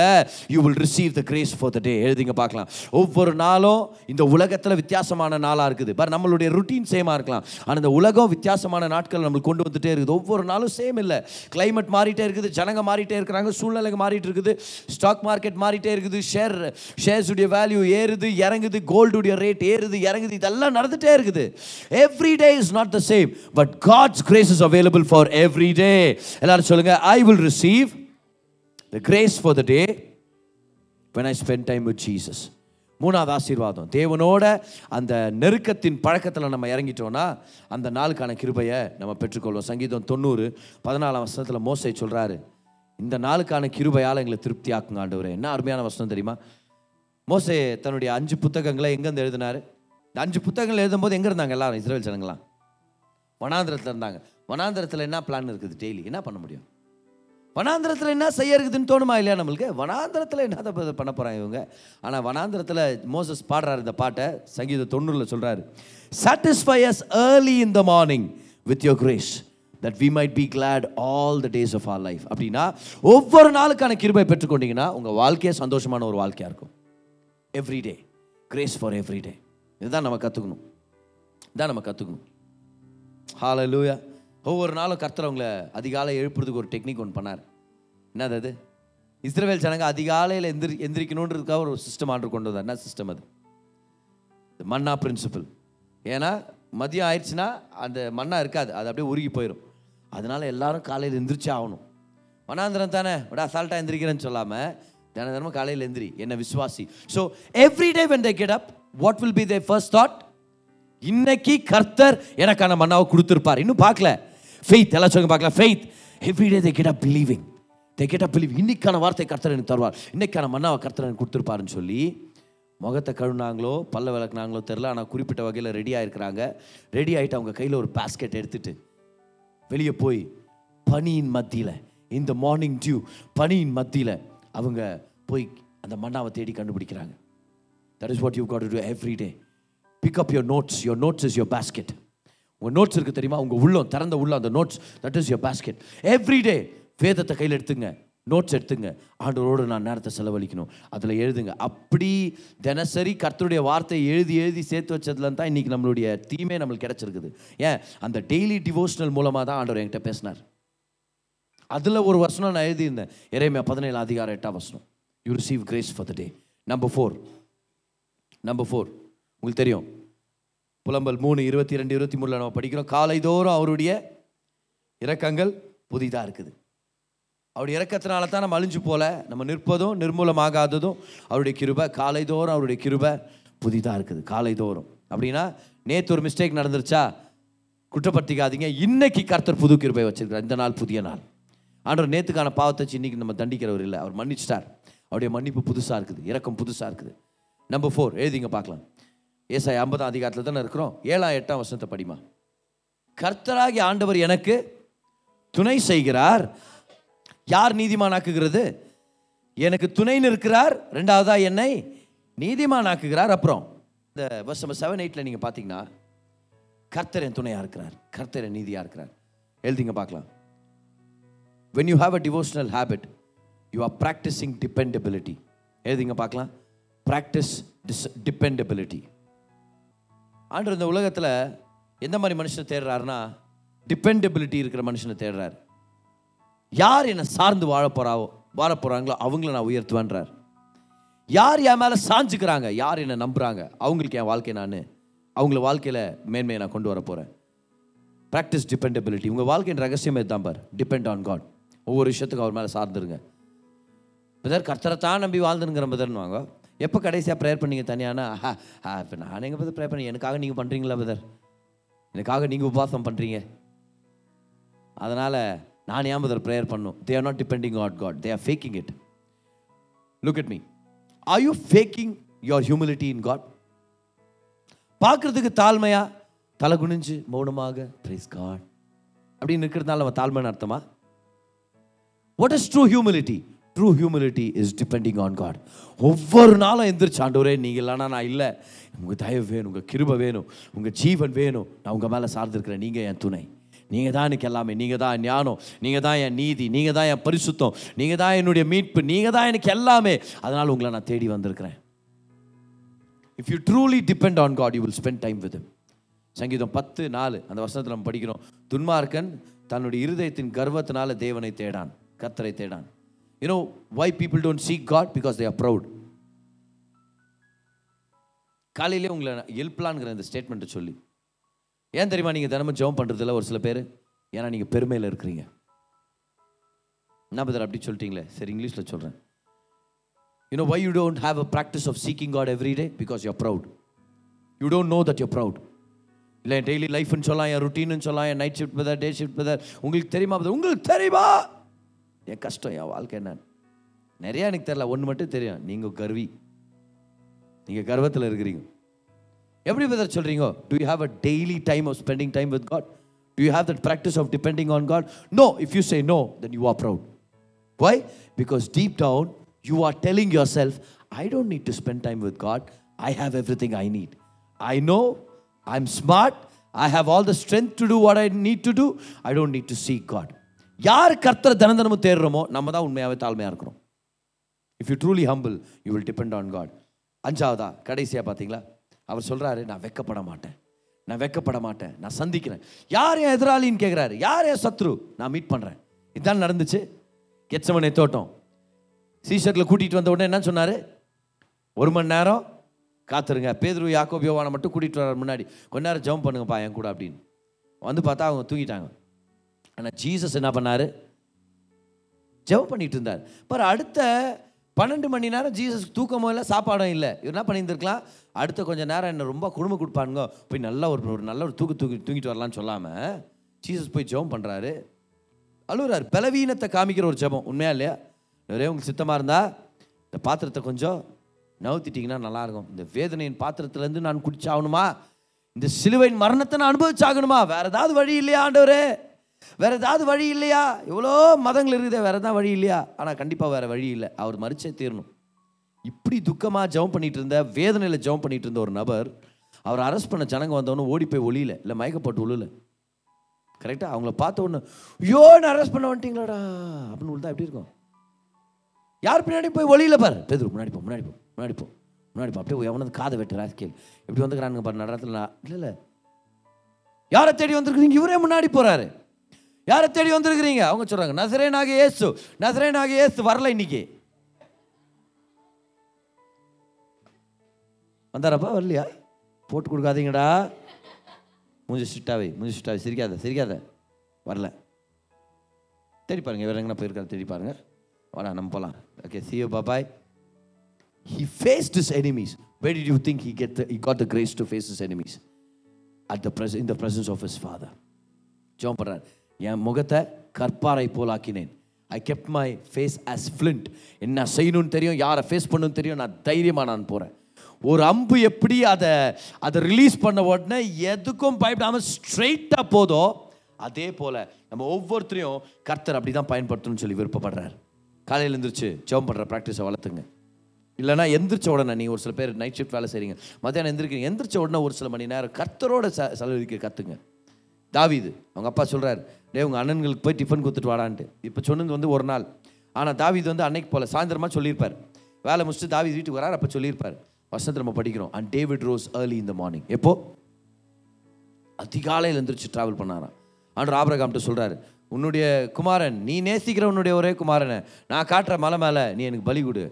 [SPEAKER 2] You will receive the grace for the day எழுதிங்க பார்க்கலாம். ஒவ்வொரு நாளும் இந்த உலகத்தில் வித்தியாசமான நாளாக இருக்குது. பார் நம்மளுடைய ருட்டீன் சேமாக இருக்கலாம். ஆனால் இந்த உலகம் வித்தியாசமான நாட்கள் நம்மளுக்கு கொண்டு வந்துட்டே இருக்குது. ஒவ்வொரு நாளும் சேம் இல்லை. கிளைமேட் மாறிட்டே இருக்குது. ஜனங்க மாறிட்டே இருக்கிறாங்க. சூழ்நிலைகள் மாறிட்டு இருக்குது. ஸ்டாக் மார்க்கெட் மாறிட்டே இருக்குது. ஷேர் ஷேர்ஸுடைய வேல்யூ ஏறுது இறங்குது கோல்டுடைய ரேட் ஏறுது இறங்குது இதெல்லாம் நடந்துட்டே இருக்குது. Every day is not the same but God's grace is available for every day எல்லாரும் சொல்லுங்க I will receive the grace for the day when I spend time with Jesus மூணாவது ஆசீர்வாதம் தேவனோட அந்த நெருக்கத்தின் பழக்கத்தில் நம்ம இறங்கிட்டோம்னா அந்த நாளுக்கான கிருபையை நம்ம பெற்றுக்கொள்வோம். சங்கீதம் தொண்ணூறு பதினாலாம் வசனத்தில் மோசை சொல்கிறாரு இந்த நாளுக்கான கிருபையால் எங்களை திருப்தி ஆக்குங்க ஆண்டவரே. என்ன அருமையான வசனம் தெரியுமா? மோசே தன்னுடைய அஞ்சு புத்தகங்களை எங்கேருந்து எழுதினாரு? இந்த அஞ்சு புத்தகங்கள் எழுதும்போது எங்கே இருந்தாங்க எல்லாரும்? இஸ்ரேல் ஜனங்களாம் வனாந்திரத்தில் இருந்தாங்க. வனாந்திரத்தில் என்ன பிளான் இருக்குது டெய்லி என்ன பண்ண முடியும்? வனாந்திரத்தில் என்ன செய்ய இருக்குதுன்னு தோணுமா இல்லையா நம்மளுக்கு? வனாந்திரத்தில் என்ன பண்ண போகிறாங்க இவங்க? ஆனால் வனாந்திரத்தில் மோசஸ் பாடுறாரு இந்த பாட்டை. சங்கீத தொண்ணூறில் சொல்கிறாரு satisfy us early in the morning with your grace that we might be glad all the days of our life அப்படின்னா ஒவ்வொரு நாளுக்கான கிருபை பெற்றுக்கொண்டீங்கன்னா உங்கள் வாழ்க்கையே சந்தோஷமான ஒரு வாழ்க்கையாக இருக்கும். Every day grace for every day இதுதான் நம்ம கற்றுக்கணும் இதான் நம்ம கற்றுக்கணும் ஹalleluya ஒவ்வொரு நாளும் கர்த்தர் அதிகாலை எழுப்புறதுக்கு ஒரு டெக்னிக் ஒன்று பண்ணார். என்னது அது? இஸ்ரவேல் ஜனங்க அதிகாலையில் எந்திரி எந்திரிக்கணுன்றதுக்காக ஒரு சிஸ்டம் ஆர்டர் கொண்டு வந்தார். என்ன சிஸ்டம் அது? மன்னா பிரின்சிபல் ஏன்னா மதியம் ஆயிடுச்சுன்னா அந்த மண்ணா இருக்காது. அது அப்படியே உருகி போயிடும் அதனால எல்லாரும் காலையில் எந்திரிச்சு ஆகணும். மனாந்திரம் தானே? விட அசால்ட்டாக எந்திரிக்கிறேன்னு சொல்லாமல் தின தினமும் காலையில் எந்திரி என்ன விசுவாசி. So every day when they get up what will be they first thought இன்னைக்கு கர்த்தர் எனக்கான மன்னாவை கொடுத்துருப்பார். இன்னும் பார்க்கல. ஃபெய்த் எல்லாம் சொல்லுங்க பார்க்கல faith every day they get up believing they get up believe இன்னைக்கான வார்த்தை கர்த்தர் எனக்கு தருவார். இன்னைக்கான மன்னாவை கர்த்தர் எனக்கு கொடுத்துருப்பாருன்னு சொல்லி முகத்தை கழுவுனாங்களோ பல்ல விளக்குனாங்களோ தெரில ஆனால் குறிப்பிட்ட வகையில் ரெடி ஆகிருக்கிறாங்க ரெடி ஆகிட்டு அவங்க கையில் ஒரு பாஸ்கெட் எடுத்துட்டு வெளியே போய் பனியின் மத்தியில் இந்த மார்னிங் டியூ பனியின் மத்தியில் அவங்க போய் அந்த மண்ணாவை தேடி கண்டுபிடிக்கிறாங்க. That is what you got to every day pick up your notes your notes is your basket உங்கள் நோட்ஸ் இருக்குது தெரியுமா? உங்கள் உள்ளம் திறந்த உள்ள அந்த notes that is your basket every day வேதத்தை கையில் எடுத்துங்க. நோட்ஸ் எடுத்துங்க. ஆண்டவரோடு நான் நேரத்தை செலவழிக்கணும். அதில் எழுதுங்க. அப்படி தினசரி கர்த்தருடைய வார்த்தையை எழுதி எழுதி சேர்த்து வச்சதுல தான் இன்னைக்கு நம்மளுடைய தீமே நம்மளுக்கு கிடச்சிருக்குது. ஏன்? அந்த டெய்லி டிவோஷனல் மூலமாக தான் ஆண்டவர் என்கிட்ட பேசினார். அதில் ஒரு வசனம் நான் எழுதியிருந்தேன். இறைமையா பதினேழு அதிகாரம் எட்டாம் வசனம். You receive grace for the day number four number four உங்களுக்கு தெரியும். புலம்பல் மூணு இருபத்தி ரெண்டு இருபத்தி மூணில் நம்ம படிக்கிறோம். காலைதோறும் அவருடைய இறக்கங்கள் புதிதாக இருக்குது. அவருடைய இறக்கத்தினால தான் நம்ம அழிஞ்சு போல நம்ம நிற்பதும் நிர்மூலமாகாததும் அவருடைய கிருபை காலைதோறும் அவருடைய கிருபை புதிதாக இருக்குது. காலைதோறும். அப்படின்னா நேற்று ஒரு மிஸ்டேக் நடந்துருச்சா? குற்றப்படுத்திக்காதீங்க. இன்னைக்கு கர்த்தர் புது கிருபை வச்சிருக்கிறார். இந்த நாள் புதிய நாள். ஆண்டவர் நேத்துக்கான பாவத்தை வச்சு நம்ம தண்டிக்கிறவர் இல்லை. அவர் மன்னிச்சிட்டார். அவருடைய மன்னிப்பு புதுசாக இருக்குது. இறக்கம் புதுசாக இருக்குது. நம்பர் ஃபோர் எழுதிங்க பார்க்கலாம். ஏசாய் ஐம்பதாம் அதிகாரத்தில் தானே இருக்கிறோம்? ஏழாம் எட்டாம் வருஷத்தை படிமா? கர்த்தராகி ஆண்டவர் எனக்கு துணை செய்கிறார். யார் நீதிமானாக்குகிறது? எனக்கு துணை நிற்கிறார். ரெண்டாவதா என்னை நீதிமானாக்குகிறார். அப்புறம் இந்த வருஷம் நம்ம செவன் எயிட்டில் நீங்கள் பார்த்தீங்கன்னா கர்த்தர் என் துணையாக இருக்கிறார். கர்த்தர் என் நீதியாக இருக்கிறார். எழுதிங்க பார்க்கலாம். When you have a devotional habit you are practising dependability எழுதிங்க பார்க்கலாம். ப்ராக்டிஸ் டிஸ் டிபெண்டபிலிட்டி ஆண்டு இந்த உலகத்தில் எந்த மாதிரி மனுஷனை தேடுறாருன்னா டிபெண்டபிலிட்டி இருக்கிற மனுஷனை தேடுறாரு. யார் என்னை சார்ந்து வாழ போறாவோ வாழ போகிறாங்களோ அவங்கள நான் உயர்த்துவேன்றார். யார் என் மேலே சாஞ்சுக்கிறாங்க யார் என்னை நம்புகிறாங்க அவங்களுக்கு என் வாழ்க்கை நான் அவங்கள வாழ்க்கையில் மேன்மையை நான் கொண்டு வர போகிறேன் ப்ராக்டிஸ் டிபெண்டபிலிட்டி உங்கள் வாழ்க்கையின் ரகசியமே தான் பார். டிபெண்ட் ஆன் காட் ஒவ்வொரு விஷயத்துக்கும் அவர் மேலே சார்ந்துருங்க. பிரதர் கர்த்தரை தான் நம்பி வாழ்ந்துருங்கிற பிரதர்னு வாங்க எப்போ கடைசியாக ப்ரேயர் பண்ணீங்க தனியானா? இப்போ நான் எங்கள் பிரதர் ப்ரேயர் பண்ணி? எனக்காக நீங்கள் பண்ணுறீங்களா பிரதர் எனக்காக நீங்கள் உபவாசம் பண்ணுறீங்க அதனால் நான் ஏன் பிரதர் ப்ரேயர் பண்ணும்? They are not depending at God they are faking it look it me are you faking your humility in God பார்க்கறதுக்கு தாழ்மையாக தலை குனிஞ்சு மௌனமாக பிரைஸ் காட் அப்படின்னு இருக்கிறதுனால நம்ம தாழ்மைன்னு அர்த்தமா? What is true humility true humility is depending on God ஒவ்வொரு நாளும் எந்திரிச்சு ஆண்டவரே நீங்கள் இல்லைனா நான் இல்லை. உங்கள் தயவு வேணும் உங்கள் கிருப வேணும் உங்கள் ஜீவன் வேணும். நான் உங்கள் மேலே சார்ந்திருக்கிறேன் நீங்கள் என் துணை. நீங்கள் தான் எனக்கு எல்லாமே. நீங்கள் தான் ஞானம். நீங்கள் தான் என் நீதி. நீங்கள் தான் என் பரிசுத்தம். நீங்கள் தான் என்னுடைய மீட்பு. நீங்கள் தான் எனக்கு எல்லாமே. அதனால் உங்களை நான் தேடி வந்திருக்கிறேன். If you truly depend on God you will spend time with சங்கீதம் பத்து நாலு. அந்த வசனத்தில் நம்ம படிக்கிறோம் துன்மார்க்கன் தன்னுடைய இருதயத்தின் கர்வத்தினால தேவனை தேடான். கத்தரை தேடான். You know why people don't seek God because they are proud காலையிலே உங்களை எழுப்பலான்ங்கிற இந்த ஸ்டேட்மெண்ட்டை சொல்லி. ஏன் தெரியுமா நீங்கள் தினமும் ஜெபம் பண்ணுறதில்ல ஒரு சில பேர்? ஏன்னா நீங்கள் பெருமையில் இருக்கிறீங்க. என்ன பதர் அப்படி சொல்லிட்டீங்களே? சரி இங்கிலீஷில் சொல்கிறேன் you know why you don't have a practice of seeking God every day because you you're proud. You don't know that you're இல்லை என் டெய்லி லைஃப்னு சொல்லலாம் என் ருட்டீன்னு சொல்லலாம் என் night shift brother day shift brother உங்களுக்கு தெரியுமா உங்களுக்கு தெரியுமா? என் கஷ்டம் என் வாழ்க்கை என்னன்னு நிறையா எனக்கு தெரியல ஒன்று மட்டும் தெரியும் நீங்கள் கர்வி நீங்கள் கர்வத்தில் இருக்கிறீங்க எப்படி பதர் சொல்கிறீங்க do you have a daily time of spending time with God do you have that practice of depending on God no if you say no then you are proud Why? Because deep down, you are telling yourself, I don't need to spend time with God. I have everything I need. I know, I'm smart, I have all the strength to do what I need to do. I don't need to seek God. யார் கர்த்தரை தினந்தனமும் தேடுறோமோ நம்ம தான் உண்மையாகவே தாழ்மையாக இருக்கிறோம். If you truly humble you will depend on God அஞ்சாவதா கடைசியாக பார்த்தீங்களா அவர் சொல்கிறாரு நான் வெக்கப்பட மாட்டேன். நான் வெக்கப்பட மாட்டேன். நான் சந்திக்கிறேன். யார் என் எதிராளின்னு கேட்குறாரு யார் என் சத்ரு? நான் மீட் பண்ணுறேன் இதுதான் நடந்துச்சு. கெச்சமனை தோட்டம். சீஷர்ல கூட்டிகிட்டு வந்த உடனே என்ன சொன்னார்? ஒரு மணி நேரம் காத்துருங்க. பேதுரு யாக்கோப் யோவானை மட்டும் கூட்டிகிட்டு வர முன்னாடி. கொஞ்ச நேரம் ஜம்ப் பண்ணுங்கப்பா என் கூட அப்படின்னு. வந்து பார்த்தா அவங்க தூங்கிட்டாங்க. ஆனால் ஜீசஸ் என்ன பண்ணார்? ஜெபம் பண்ணிட்டு இருந்தார். பாரு அடுத்த பன்னெண்டு மணி நேரம் ஜீசஸ் தூக்கமும் இல்லை சாப்பாடும் இல்லை. இவர் என்ன பண்ணியிருந்துருக்கலாம்? அடுத்த கொஞ்சம் நேரம் என்ன ரொம்ப குடும்ப கொடுப்பானுங்க. போய் நல்லா ஒரு ஒரு நல்ல ஒரு தூக்கு தூக்கி தூங்கிட்டு வரலான்னு சொல்லாமல் ஜீசஸ் போய் ஜெபம் பண்ணுறாரு அழுகுறாரு பலவீனத்தை காமிக்கிற ஒரு ஜெபம். உண்மையா இல்லையா? ஒரே உங்களுக்கு சித்தமாக இருந்தா இந்த பாத்திரத்தை கொஞ்சம் நவுத்திட்டிங்கன்னா நல்லாயிருக்கும் இந்த வேதனையின் பாத்திரத்துலேருந்து நான் குடிச்சாகணுமா? இந்த சிலுவையின் மரணத்தை நான் அனுபவிச்சாகணுமா? வேற ஏதாவது வழி இல்லையா ஆண்டவரே? வேற ஏதாவது வழி இல்லையா? எவ்வளோ மதங்கள் இருக்குதே வேற ஏதாவது வழி இல்லையா? ஆனால் கண்டிப்பாக வேற வழி இல்லை. அவர் மறிச்சே தீரணும். இப்படி துக்கமாக ஜெபம் பண்ணிட்டு இருந்த வேதனையில் ஜெபம் பண்ணிட்டு இருந்த ஒரு நபர் அவர் அரெஸ்ட் பண்ண ஜனங்க வந்தவொடனே ஓடி போய் ஒளியில இல்லை மயக்கப்பட்டு உழுல. கரெக்டாக அவங்கள பார்த்த உடனே ஐயோ நான் அரெஸ்ட் பண்ண வந்துட்டீங்களாடா? அப்படின்னு விழுந்தா எப்படி இருக்கும்? யார் பின்னாடி போய் ஒளியில பாரு. பேதுரு முன்னாடி போ முன்னாடி போ முன்னாடி போ முன்னாடி போ. அப்படியே எவனது காதை வெட்டுறா கேள். எப்படி வந்துக்கிறானுங்க பாரு நடத்துல இல்லை இல்லை. யாரை தேடி வந்திருக்கிறீங்க? இவரே முன்னாடி போகிறாரு யாரை தேடி வந்திருக்கிறீங்க? அவங்க சொல்கிறாங்க நசரேனாக இயேசு நசரேனாக இயேசு வரல இன்னைக்கு. வந்தாரப்பா வரலையா? போட்டு கொடுக்காதீங்கடா. மூஞ்சி ஸ்ட்ரிக்டாவே மூஞ்சி ஸ்ட்ரிக்டாவே சிரிக்காத சிரிக்காத. வரல. தேடி பாருங்க இவர் எங்கன்னா போயிருக்காரு தேடி பாருங்க. வாடா நம்ம போகலாம் okay see you bye bye he faced his enemies where did you think he get he got the grace to face face enemies at the the in the the of is father ஜோம் பண்ணுறாரு என் முகத்தை கற்பாரை போலாக்கினேன் I kept my face as flint என்ன செய்யணும்னு தெரியும் யாரை face பண்ணணும்னு தெரியும் நான் தைரியமாக நான் போகிறேன் ஒரு அம்பு எப்படி அதை அதை ரிலீஸ் பண்ண உடனே எதுக்கும் பயப்படாமல் ஸ்ட்ரெயிட்டாக போதோ அதே போல் நம்ம ஒவ்வொருத்தரையும் கர்த்தர் அப்படி தான் பயன்படுத்தணும்னு சொல்லி விருப்பப்படுறார். காலையில் எழுந்திரிச்சு ஜெபம் பண்ணுற ப்ராக்டிஸை வளர்த்துங்க. இல்லைனா எந்திரிச்ச உடனே நீ ஒரு சில பேர் நைட் ஷிஃப்ட் வேலை செய்கிறீங்க மத்தியானம் எந்திரிக்கிறீங்க. எந்திரிச்ச உடனே ஒரு சில மணி நேரம் கர்த்தரோட ச செலவழிக்க கற்றுங்க தாவிது. அவங்க அப்பா சொல்கிறார் டே உங்கள் அண்ணன்களுக்கு போய் டிஃபன் கொடுத்துட்டு வாடான்ட்டு. இப்போ சொன்னது வந்து ஒரு நாள். ஆனால் தாவீது வந்து அன்னைக்கு போல சாயந்தரமாக சொல்லியிருப்பார். வேலை முடிச்சுட்டு தாவீது வீட்டுக்கு வரார் அப்போ சொல்லியிருப்பார். வசனத்தை நம்ம படிக்கிறோம். அண்ட் டேவிட் ரோஸ் ஏர்லி இந்த மார்னிங் எப்போ? அதிகாலையில் எழுந்திரிச்சு ட்ராவல் பண்ணாராம். ஆண்டு ஆபிரகாம்கிட்ட சொல்கிறாரு உன்னுடைய குமாரன் நீ நேசிக்கிற உன்னுடைய ஒரே குமாரனை. நான் காட்டுற மலை மேலே நீ எனக்கு பலி கொடு.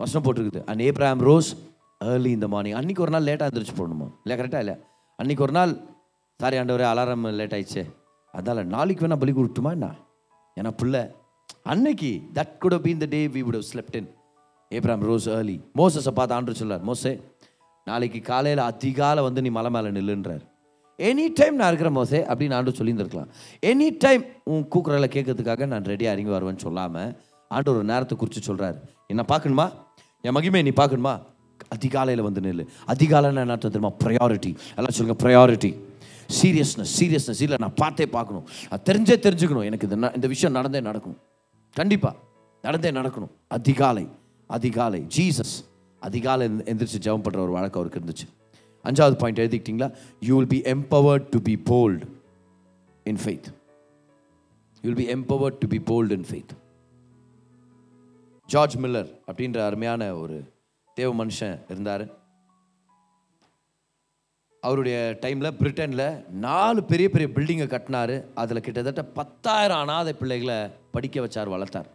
[SPEAKER 2] வசனம் போட்டிருக்குது. அண்ட் ஏப்ராம் ரோஸ் ஏர்லி இந்த மார்னிங் அன்னைக்கு ஒரு நாள் லேட்டாக எழுந்திரிச்சு போடணுமா? இல்லை கரெக்டாக இல்லை? அன்னைக்கு ஒரு நாள் சாரி ஆண்டவர் அலாரம் லேட் ஆயிடுச்சு அதால நாளைக்கு வேணால் பலி கொடுத்துமா என்ன? ஏன்னா பிள்ளை அன்னைக்கு that could been the day we would slept in Abram rose early மோசஸை பார்த்து ஆண்டு சொல்லார் மோசே நாளைக்கு காலையில் அதிகாலை வந்து நீ மலை மேலே நில்லுன்றார். எனி டைம் நான் இருக்கிற மோசே அப்படின்னு ஆண்டு சொல்லியிருந்திருக்கலாம். எனி டைம் உன் கூக்குறல கேட்கறதுக்காக நான் ரெடியாக இறங்கி வருவேன்னு சொல்லாமல் ஆண்டு ஒரு நேரத்தை குறித்து சொல்கிறாரு என்ன பார்க்கணுமா? என் மகிமே நீ பார்க்கணுமா? அதிகாலையில் வந்து நில்லு. அதிகாலைன்னு என்ன தெரியுமா? ப்ரையாரிட்டி எல்லாம் சொல்லுங்கள் ப்ரையாரிட்டி சீரியஸ்னஸ் சீரியஸ்னஸ் இல்லை நான் பார்த்தே பார்க்கணும். அது தெரிஞ்சே தெரிஞ்சுக்கணும். எனக்கு இந்த இந்த விஷயம் நடந்தே நடக்கும். கண்டிப்பாக நடந்தே நடக்கணும். அதிகாலை அதிகாலை. ஜீசஸ் அதிகாலை எந்திரிச்சு ஜெபம் பண்ணுற ஒரு வழக்கம் அவருக்கு இருந்துச்சு. அஞ்சாவது point எழுதிக்கிட்டீங்களா? You will be empowered to be bold in faith you will be empowered to be bold in faith George Miller அப்படின்ற அருமையான ஒரு தேவ மனுஷன் இருந்தார். அவருடைய டைமில் பிரிட்டனில் நாலு பெரிய பெரிய பில்டிங்கை கட்டினாரு. அதில் கிட்டத்தட்ட பத்தாயிரம் அனாதை பிள்ளைகளை படிக்க வச்சார் வளர்த்தார்.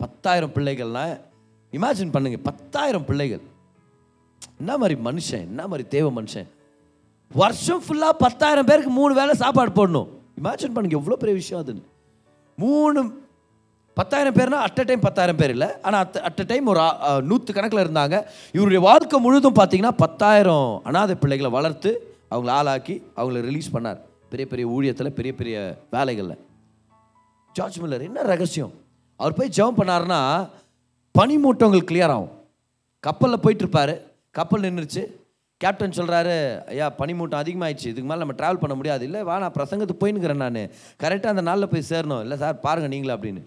[SPEAKER 2] பத்தாயிரம் பிள்ளைகள்னால் இமேஜின் பண்ணுங்கள் பத்தாயிரம் பிள்ளைகள். என்ன மாதிரி மனுஷன் என்ன மாதிரி தேவ மனுஷன். வருஷம் ஃபுல்லாக பத்தாயிரம் பேருக்கு மூணு வேளை சாப்பாடு போடணும். இமேஜின் பண்ணுங்க எவ்வளோ பெரிய விஷயம் அதுன்னு மூணு பத்தாயிரம் பேர்னா அட் டைம் பத்தாயிரம் பேர் இல்லை. ஆனால் அட் அட் டைம் ஒரு நூற்று கணக்கில் இருந்தாங்க. இவருடைய வாழ்க்கை முழுதும் பார்த்தீங்கன்னா பத்தாயிரம் அனாதை பிள்ளைகளை வளர்த்து அவங்கள ஆளாக்கி அவங்கள ரிலீஸ் பண்ணார். பெரிய பெரிய ஊழியத்தில் பெரிய பெரிய வேலைகளில். ஜார்ஜ் மில்லர் என்ன ரகசியம்? அவர் போய் ஜெபம் பண்ணாருன்னா பனிமூட்டங்கள் கிளியர் ஆகும். கப்பலில் போயிட்டுருப்பார் கப்பல் நின்றுச்சு. கேப்டன் சொல்கிறாரு ஐயா பனிமூட்டம் அதிகமாகிடுச்சு இதுக்கு மேலே நம்ம ட்ராவல் பண்ண முடியாது. இல்லை வா நான் பிரசங்கத்துக்கு போயின்னுக்கிறேன் நான். கரெக்டாக அந்த நாளில் போய் சேரணும். இல்லை சார் பாருங்கள் நீங்களே அப்படின்னு.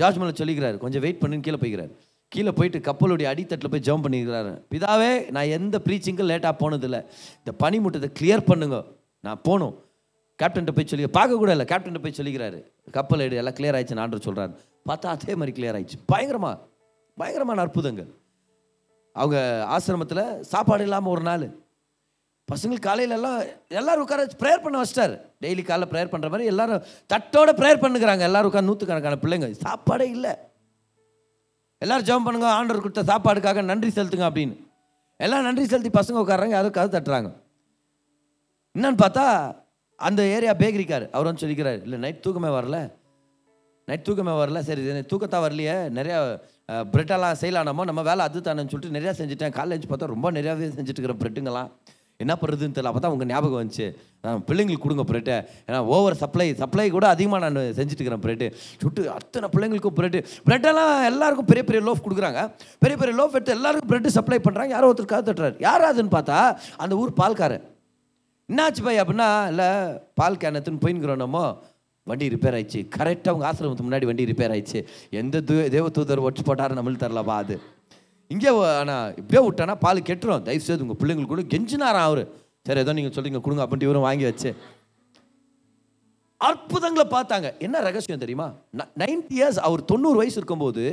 [SPEAKER 2] ஜார்ஜ் மலை சொல்லிக்கிறாரு கொஞ்சம் வெயிட் பண்ணுன்னு கீழே போய்க்கிறார். கீழே போயிட்டு கப்பலுடைய அடித்தட்டில் போய் ஜம்ப் பண்ணிக்கிறாரு. பிதாவே நான் எந்த ப்ரீச்சிங்கும் லேட்டாக போனதில்லை. இந்த பனிமூட்டத்தை கிளியர் பண்ணுங்க. நான் போகணும். கேப்டன்ட்ட போய் சொல்லி பார்க்கக்கூட இல்லை. கேப்டன்ட்ட போய் சொல்லிக்கிறாரு. கப்பல் எடு எல்லாம் கிளியர் ஆயிடுச்சு ஆண்டர் சொல்கிறாரு பார்த்தா அதே மாதிரி கிளியர் ஆயிடுச்சு. பயங்கரமா பயங்கரமான அற்புதங்கள். அவங்க ஆசிரமத்தில் சாப்பாடு இல்லாமல் ஒரு நாள். பசங்களுக்கு காலையில எல்லாம் எல்லாரும் உட்கார ப்ரேயர் பண்ண வச்சிட்டார். டெய்லி காலைல ப்ரேயர் பண்ணுற மாதிரி எல்லாரும் தட்டோட ப்ரேயர் பண்ணுகிறாங்க. எல்லோரும் உட்காந்து நூற்றுக்கணக்கான பிள்ளைங்க. சாப்பாடே இல்லை. எல்லோரும் ஜெபம் பண்ணுங்க ஆண்டவர் கொடுத்த சாப்பாடுக்காக நன்றி செலுத்துங்க அப்படின்னு. எல்லாம் நன்றி செலுத்தி பசங்க உட்கார்றாங்க யாரும் கதை தட்டுறாங்க. என்னன்னு பார்த்தா அந்த ஏரியா பேக்கரிக்கார் அவர் வந்து சொல்லிக்கிறார் இல்லை நைட் தூக்கமே வரல. நைட் தூக்கமே வரல. சரி இது தூக்கத்தா வரலையே. நிறையா பிரெட்டெல்லாம் செய்யலானமோ நம்ம வேலை அது தானேன்னு சொல்லிட்டு நிறையா செஞ்சுட்டேன். காலேஜ் பார்த்தா ரொம்ப நிறையாவே செஞ்சுட்டு இருக்கிற பிரெட்டுங்களாம் என்ன பண்ணுறதுன்னு தெரியல. அப்போ தான் உங்கள் ஞாபகம் வந்துச்சு. பிள்ளைங்களுக்கு கொடுங்க பிரெட்டை. ஏன்னா ஓவர் சப்ளை சப்ளை கூட அதிகமாக நான் செஞ்சுட்டு இருக்கிறேன் பிரெட்டு. சுட்டு அத்தனை பிள்ளைங்களுக்கும் பிரெட்டு. பிரெட்டெல்லாம் எல்லாருக்கும் பெரிய பெரிய லோஃப் கொடுக்குறாங்க. பெரிய பெரிய லோஃப் எடுத்து எல்லாருக்கும் பிரெட்டு சப்ளை பண்ணுறாங்க யாரோ ஒருத்தர் காது தட்டுறாரு. யாராதுன்னு பார்த்தா அந்த ஊர் பால்காரன் என்னாச்சு பை அப்படின்னா இல்லை பால் கேனத்துன்னு போயின்னுக்கிறோம் நம்ம. வண்டி ரிப்பேர் ஆயிடுச்சு. கரெக்டாக அவங்க ஆசிரமத்துக்கு முன்னாடி வண்டி ரிப்பேர் ஆயிடுச்சு. எந்த தூ தேவ தூதர் ஒட்டு போட்டாரு நம்மளுக்கு தரலப்பா அது. இங்கே ஆனால் இப்படியே விட்டானா பால் கெட்டுரும். தயவு செய்து உங்கள் பிள்ளைங்களுக்கு கூட கெஞ்சினாராம் அவர்? சரி ஏதோ நீங்கள் சொல்லிங்க கொடுங்க அப்படின்ட்டு இவரும் வாங்கி வச்சு. அற்புதங்களை பார்த்தாங்க. என்ன ரகசியம் தெரியுமா? நைன்டி இயர்ஸ் அவர் தொண்ணூறு வயசு இருக்கும்போது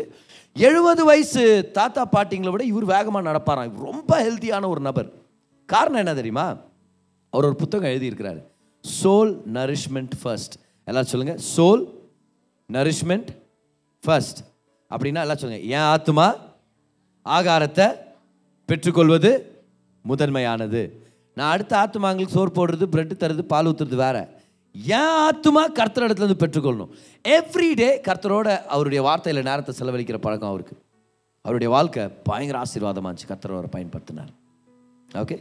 [SPEAKER 2] எழுபது வயசு தாத்தா பாட்டிங்களை விட இவர் வேகமாக நடப்பாராம். ரொம்ப ஹெல்த்தியான ஒரு நபர். காரணம் என்ன தெரியுமா? அவர் ஒரு புத்தகம் எழுதியிருக்கிறாரு. சோல் நரிஷ்மெண்ட் ஃபர்ஸ்ட் எல்லாரும் சொல்லுங்கள் சோல் நரிஷ்மெண்ட் ஃபர்ஸ்ட் அப்படின்னா எல்லாம் சொல்லுங்கள் என் ஆத்துமா ஆகாரத்தை பெற்றுக்கொள்வது முதன்மையானது. நான் அடுத்த ஆத்துமாங்களுக்கு சோறு போடுறது பிரெட்டு தருது பால் ஊத்துறது வேறு. என் ஆத்துமா கர்த்தர் இடத்துல இருந்து பெற்றுக்கொள்ளணும். எவ்ரி டே கர்த்தரோட அவருடைய வார்த்தையில் நேரத்தை செலவழிக்கிற பழக்கம் அவருக்கு. அவருடைய வாழ்க்கை பயங்கர ஆசீர்வாதமாக இருந்துச்சு. கர்த்தர் அவரை பயன்படுத்தினார். ஓகே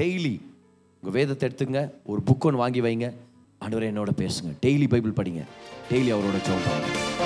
[SPEAKER 2] டெய்லி உங்கள் வேதத்தை எடுத்துங்க. ஒரு புக் ஒன்று வாங்கி வைங்க. ஆண்டவரே என்னோட பேசுங்க. டெய்லி பைபிள் படிங்க. டெய்லி அவரோட ஜெபம் பண்ணுங்க.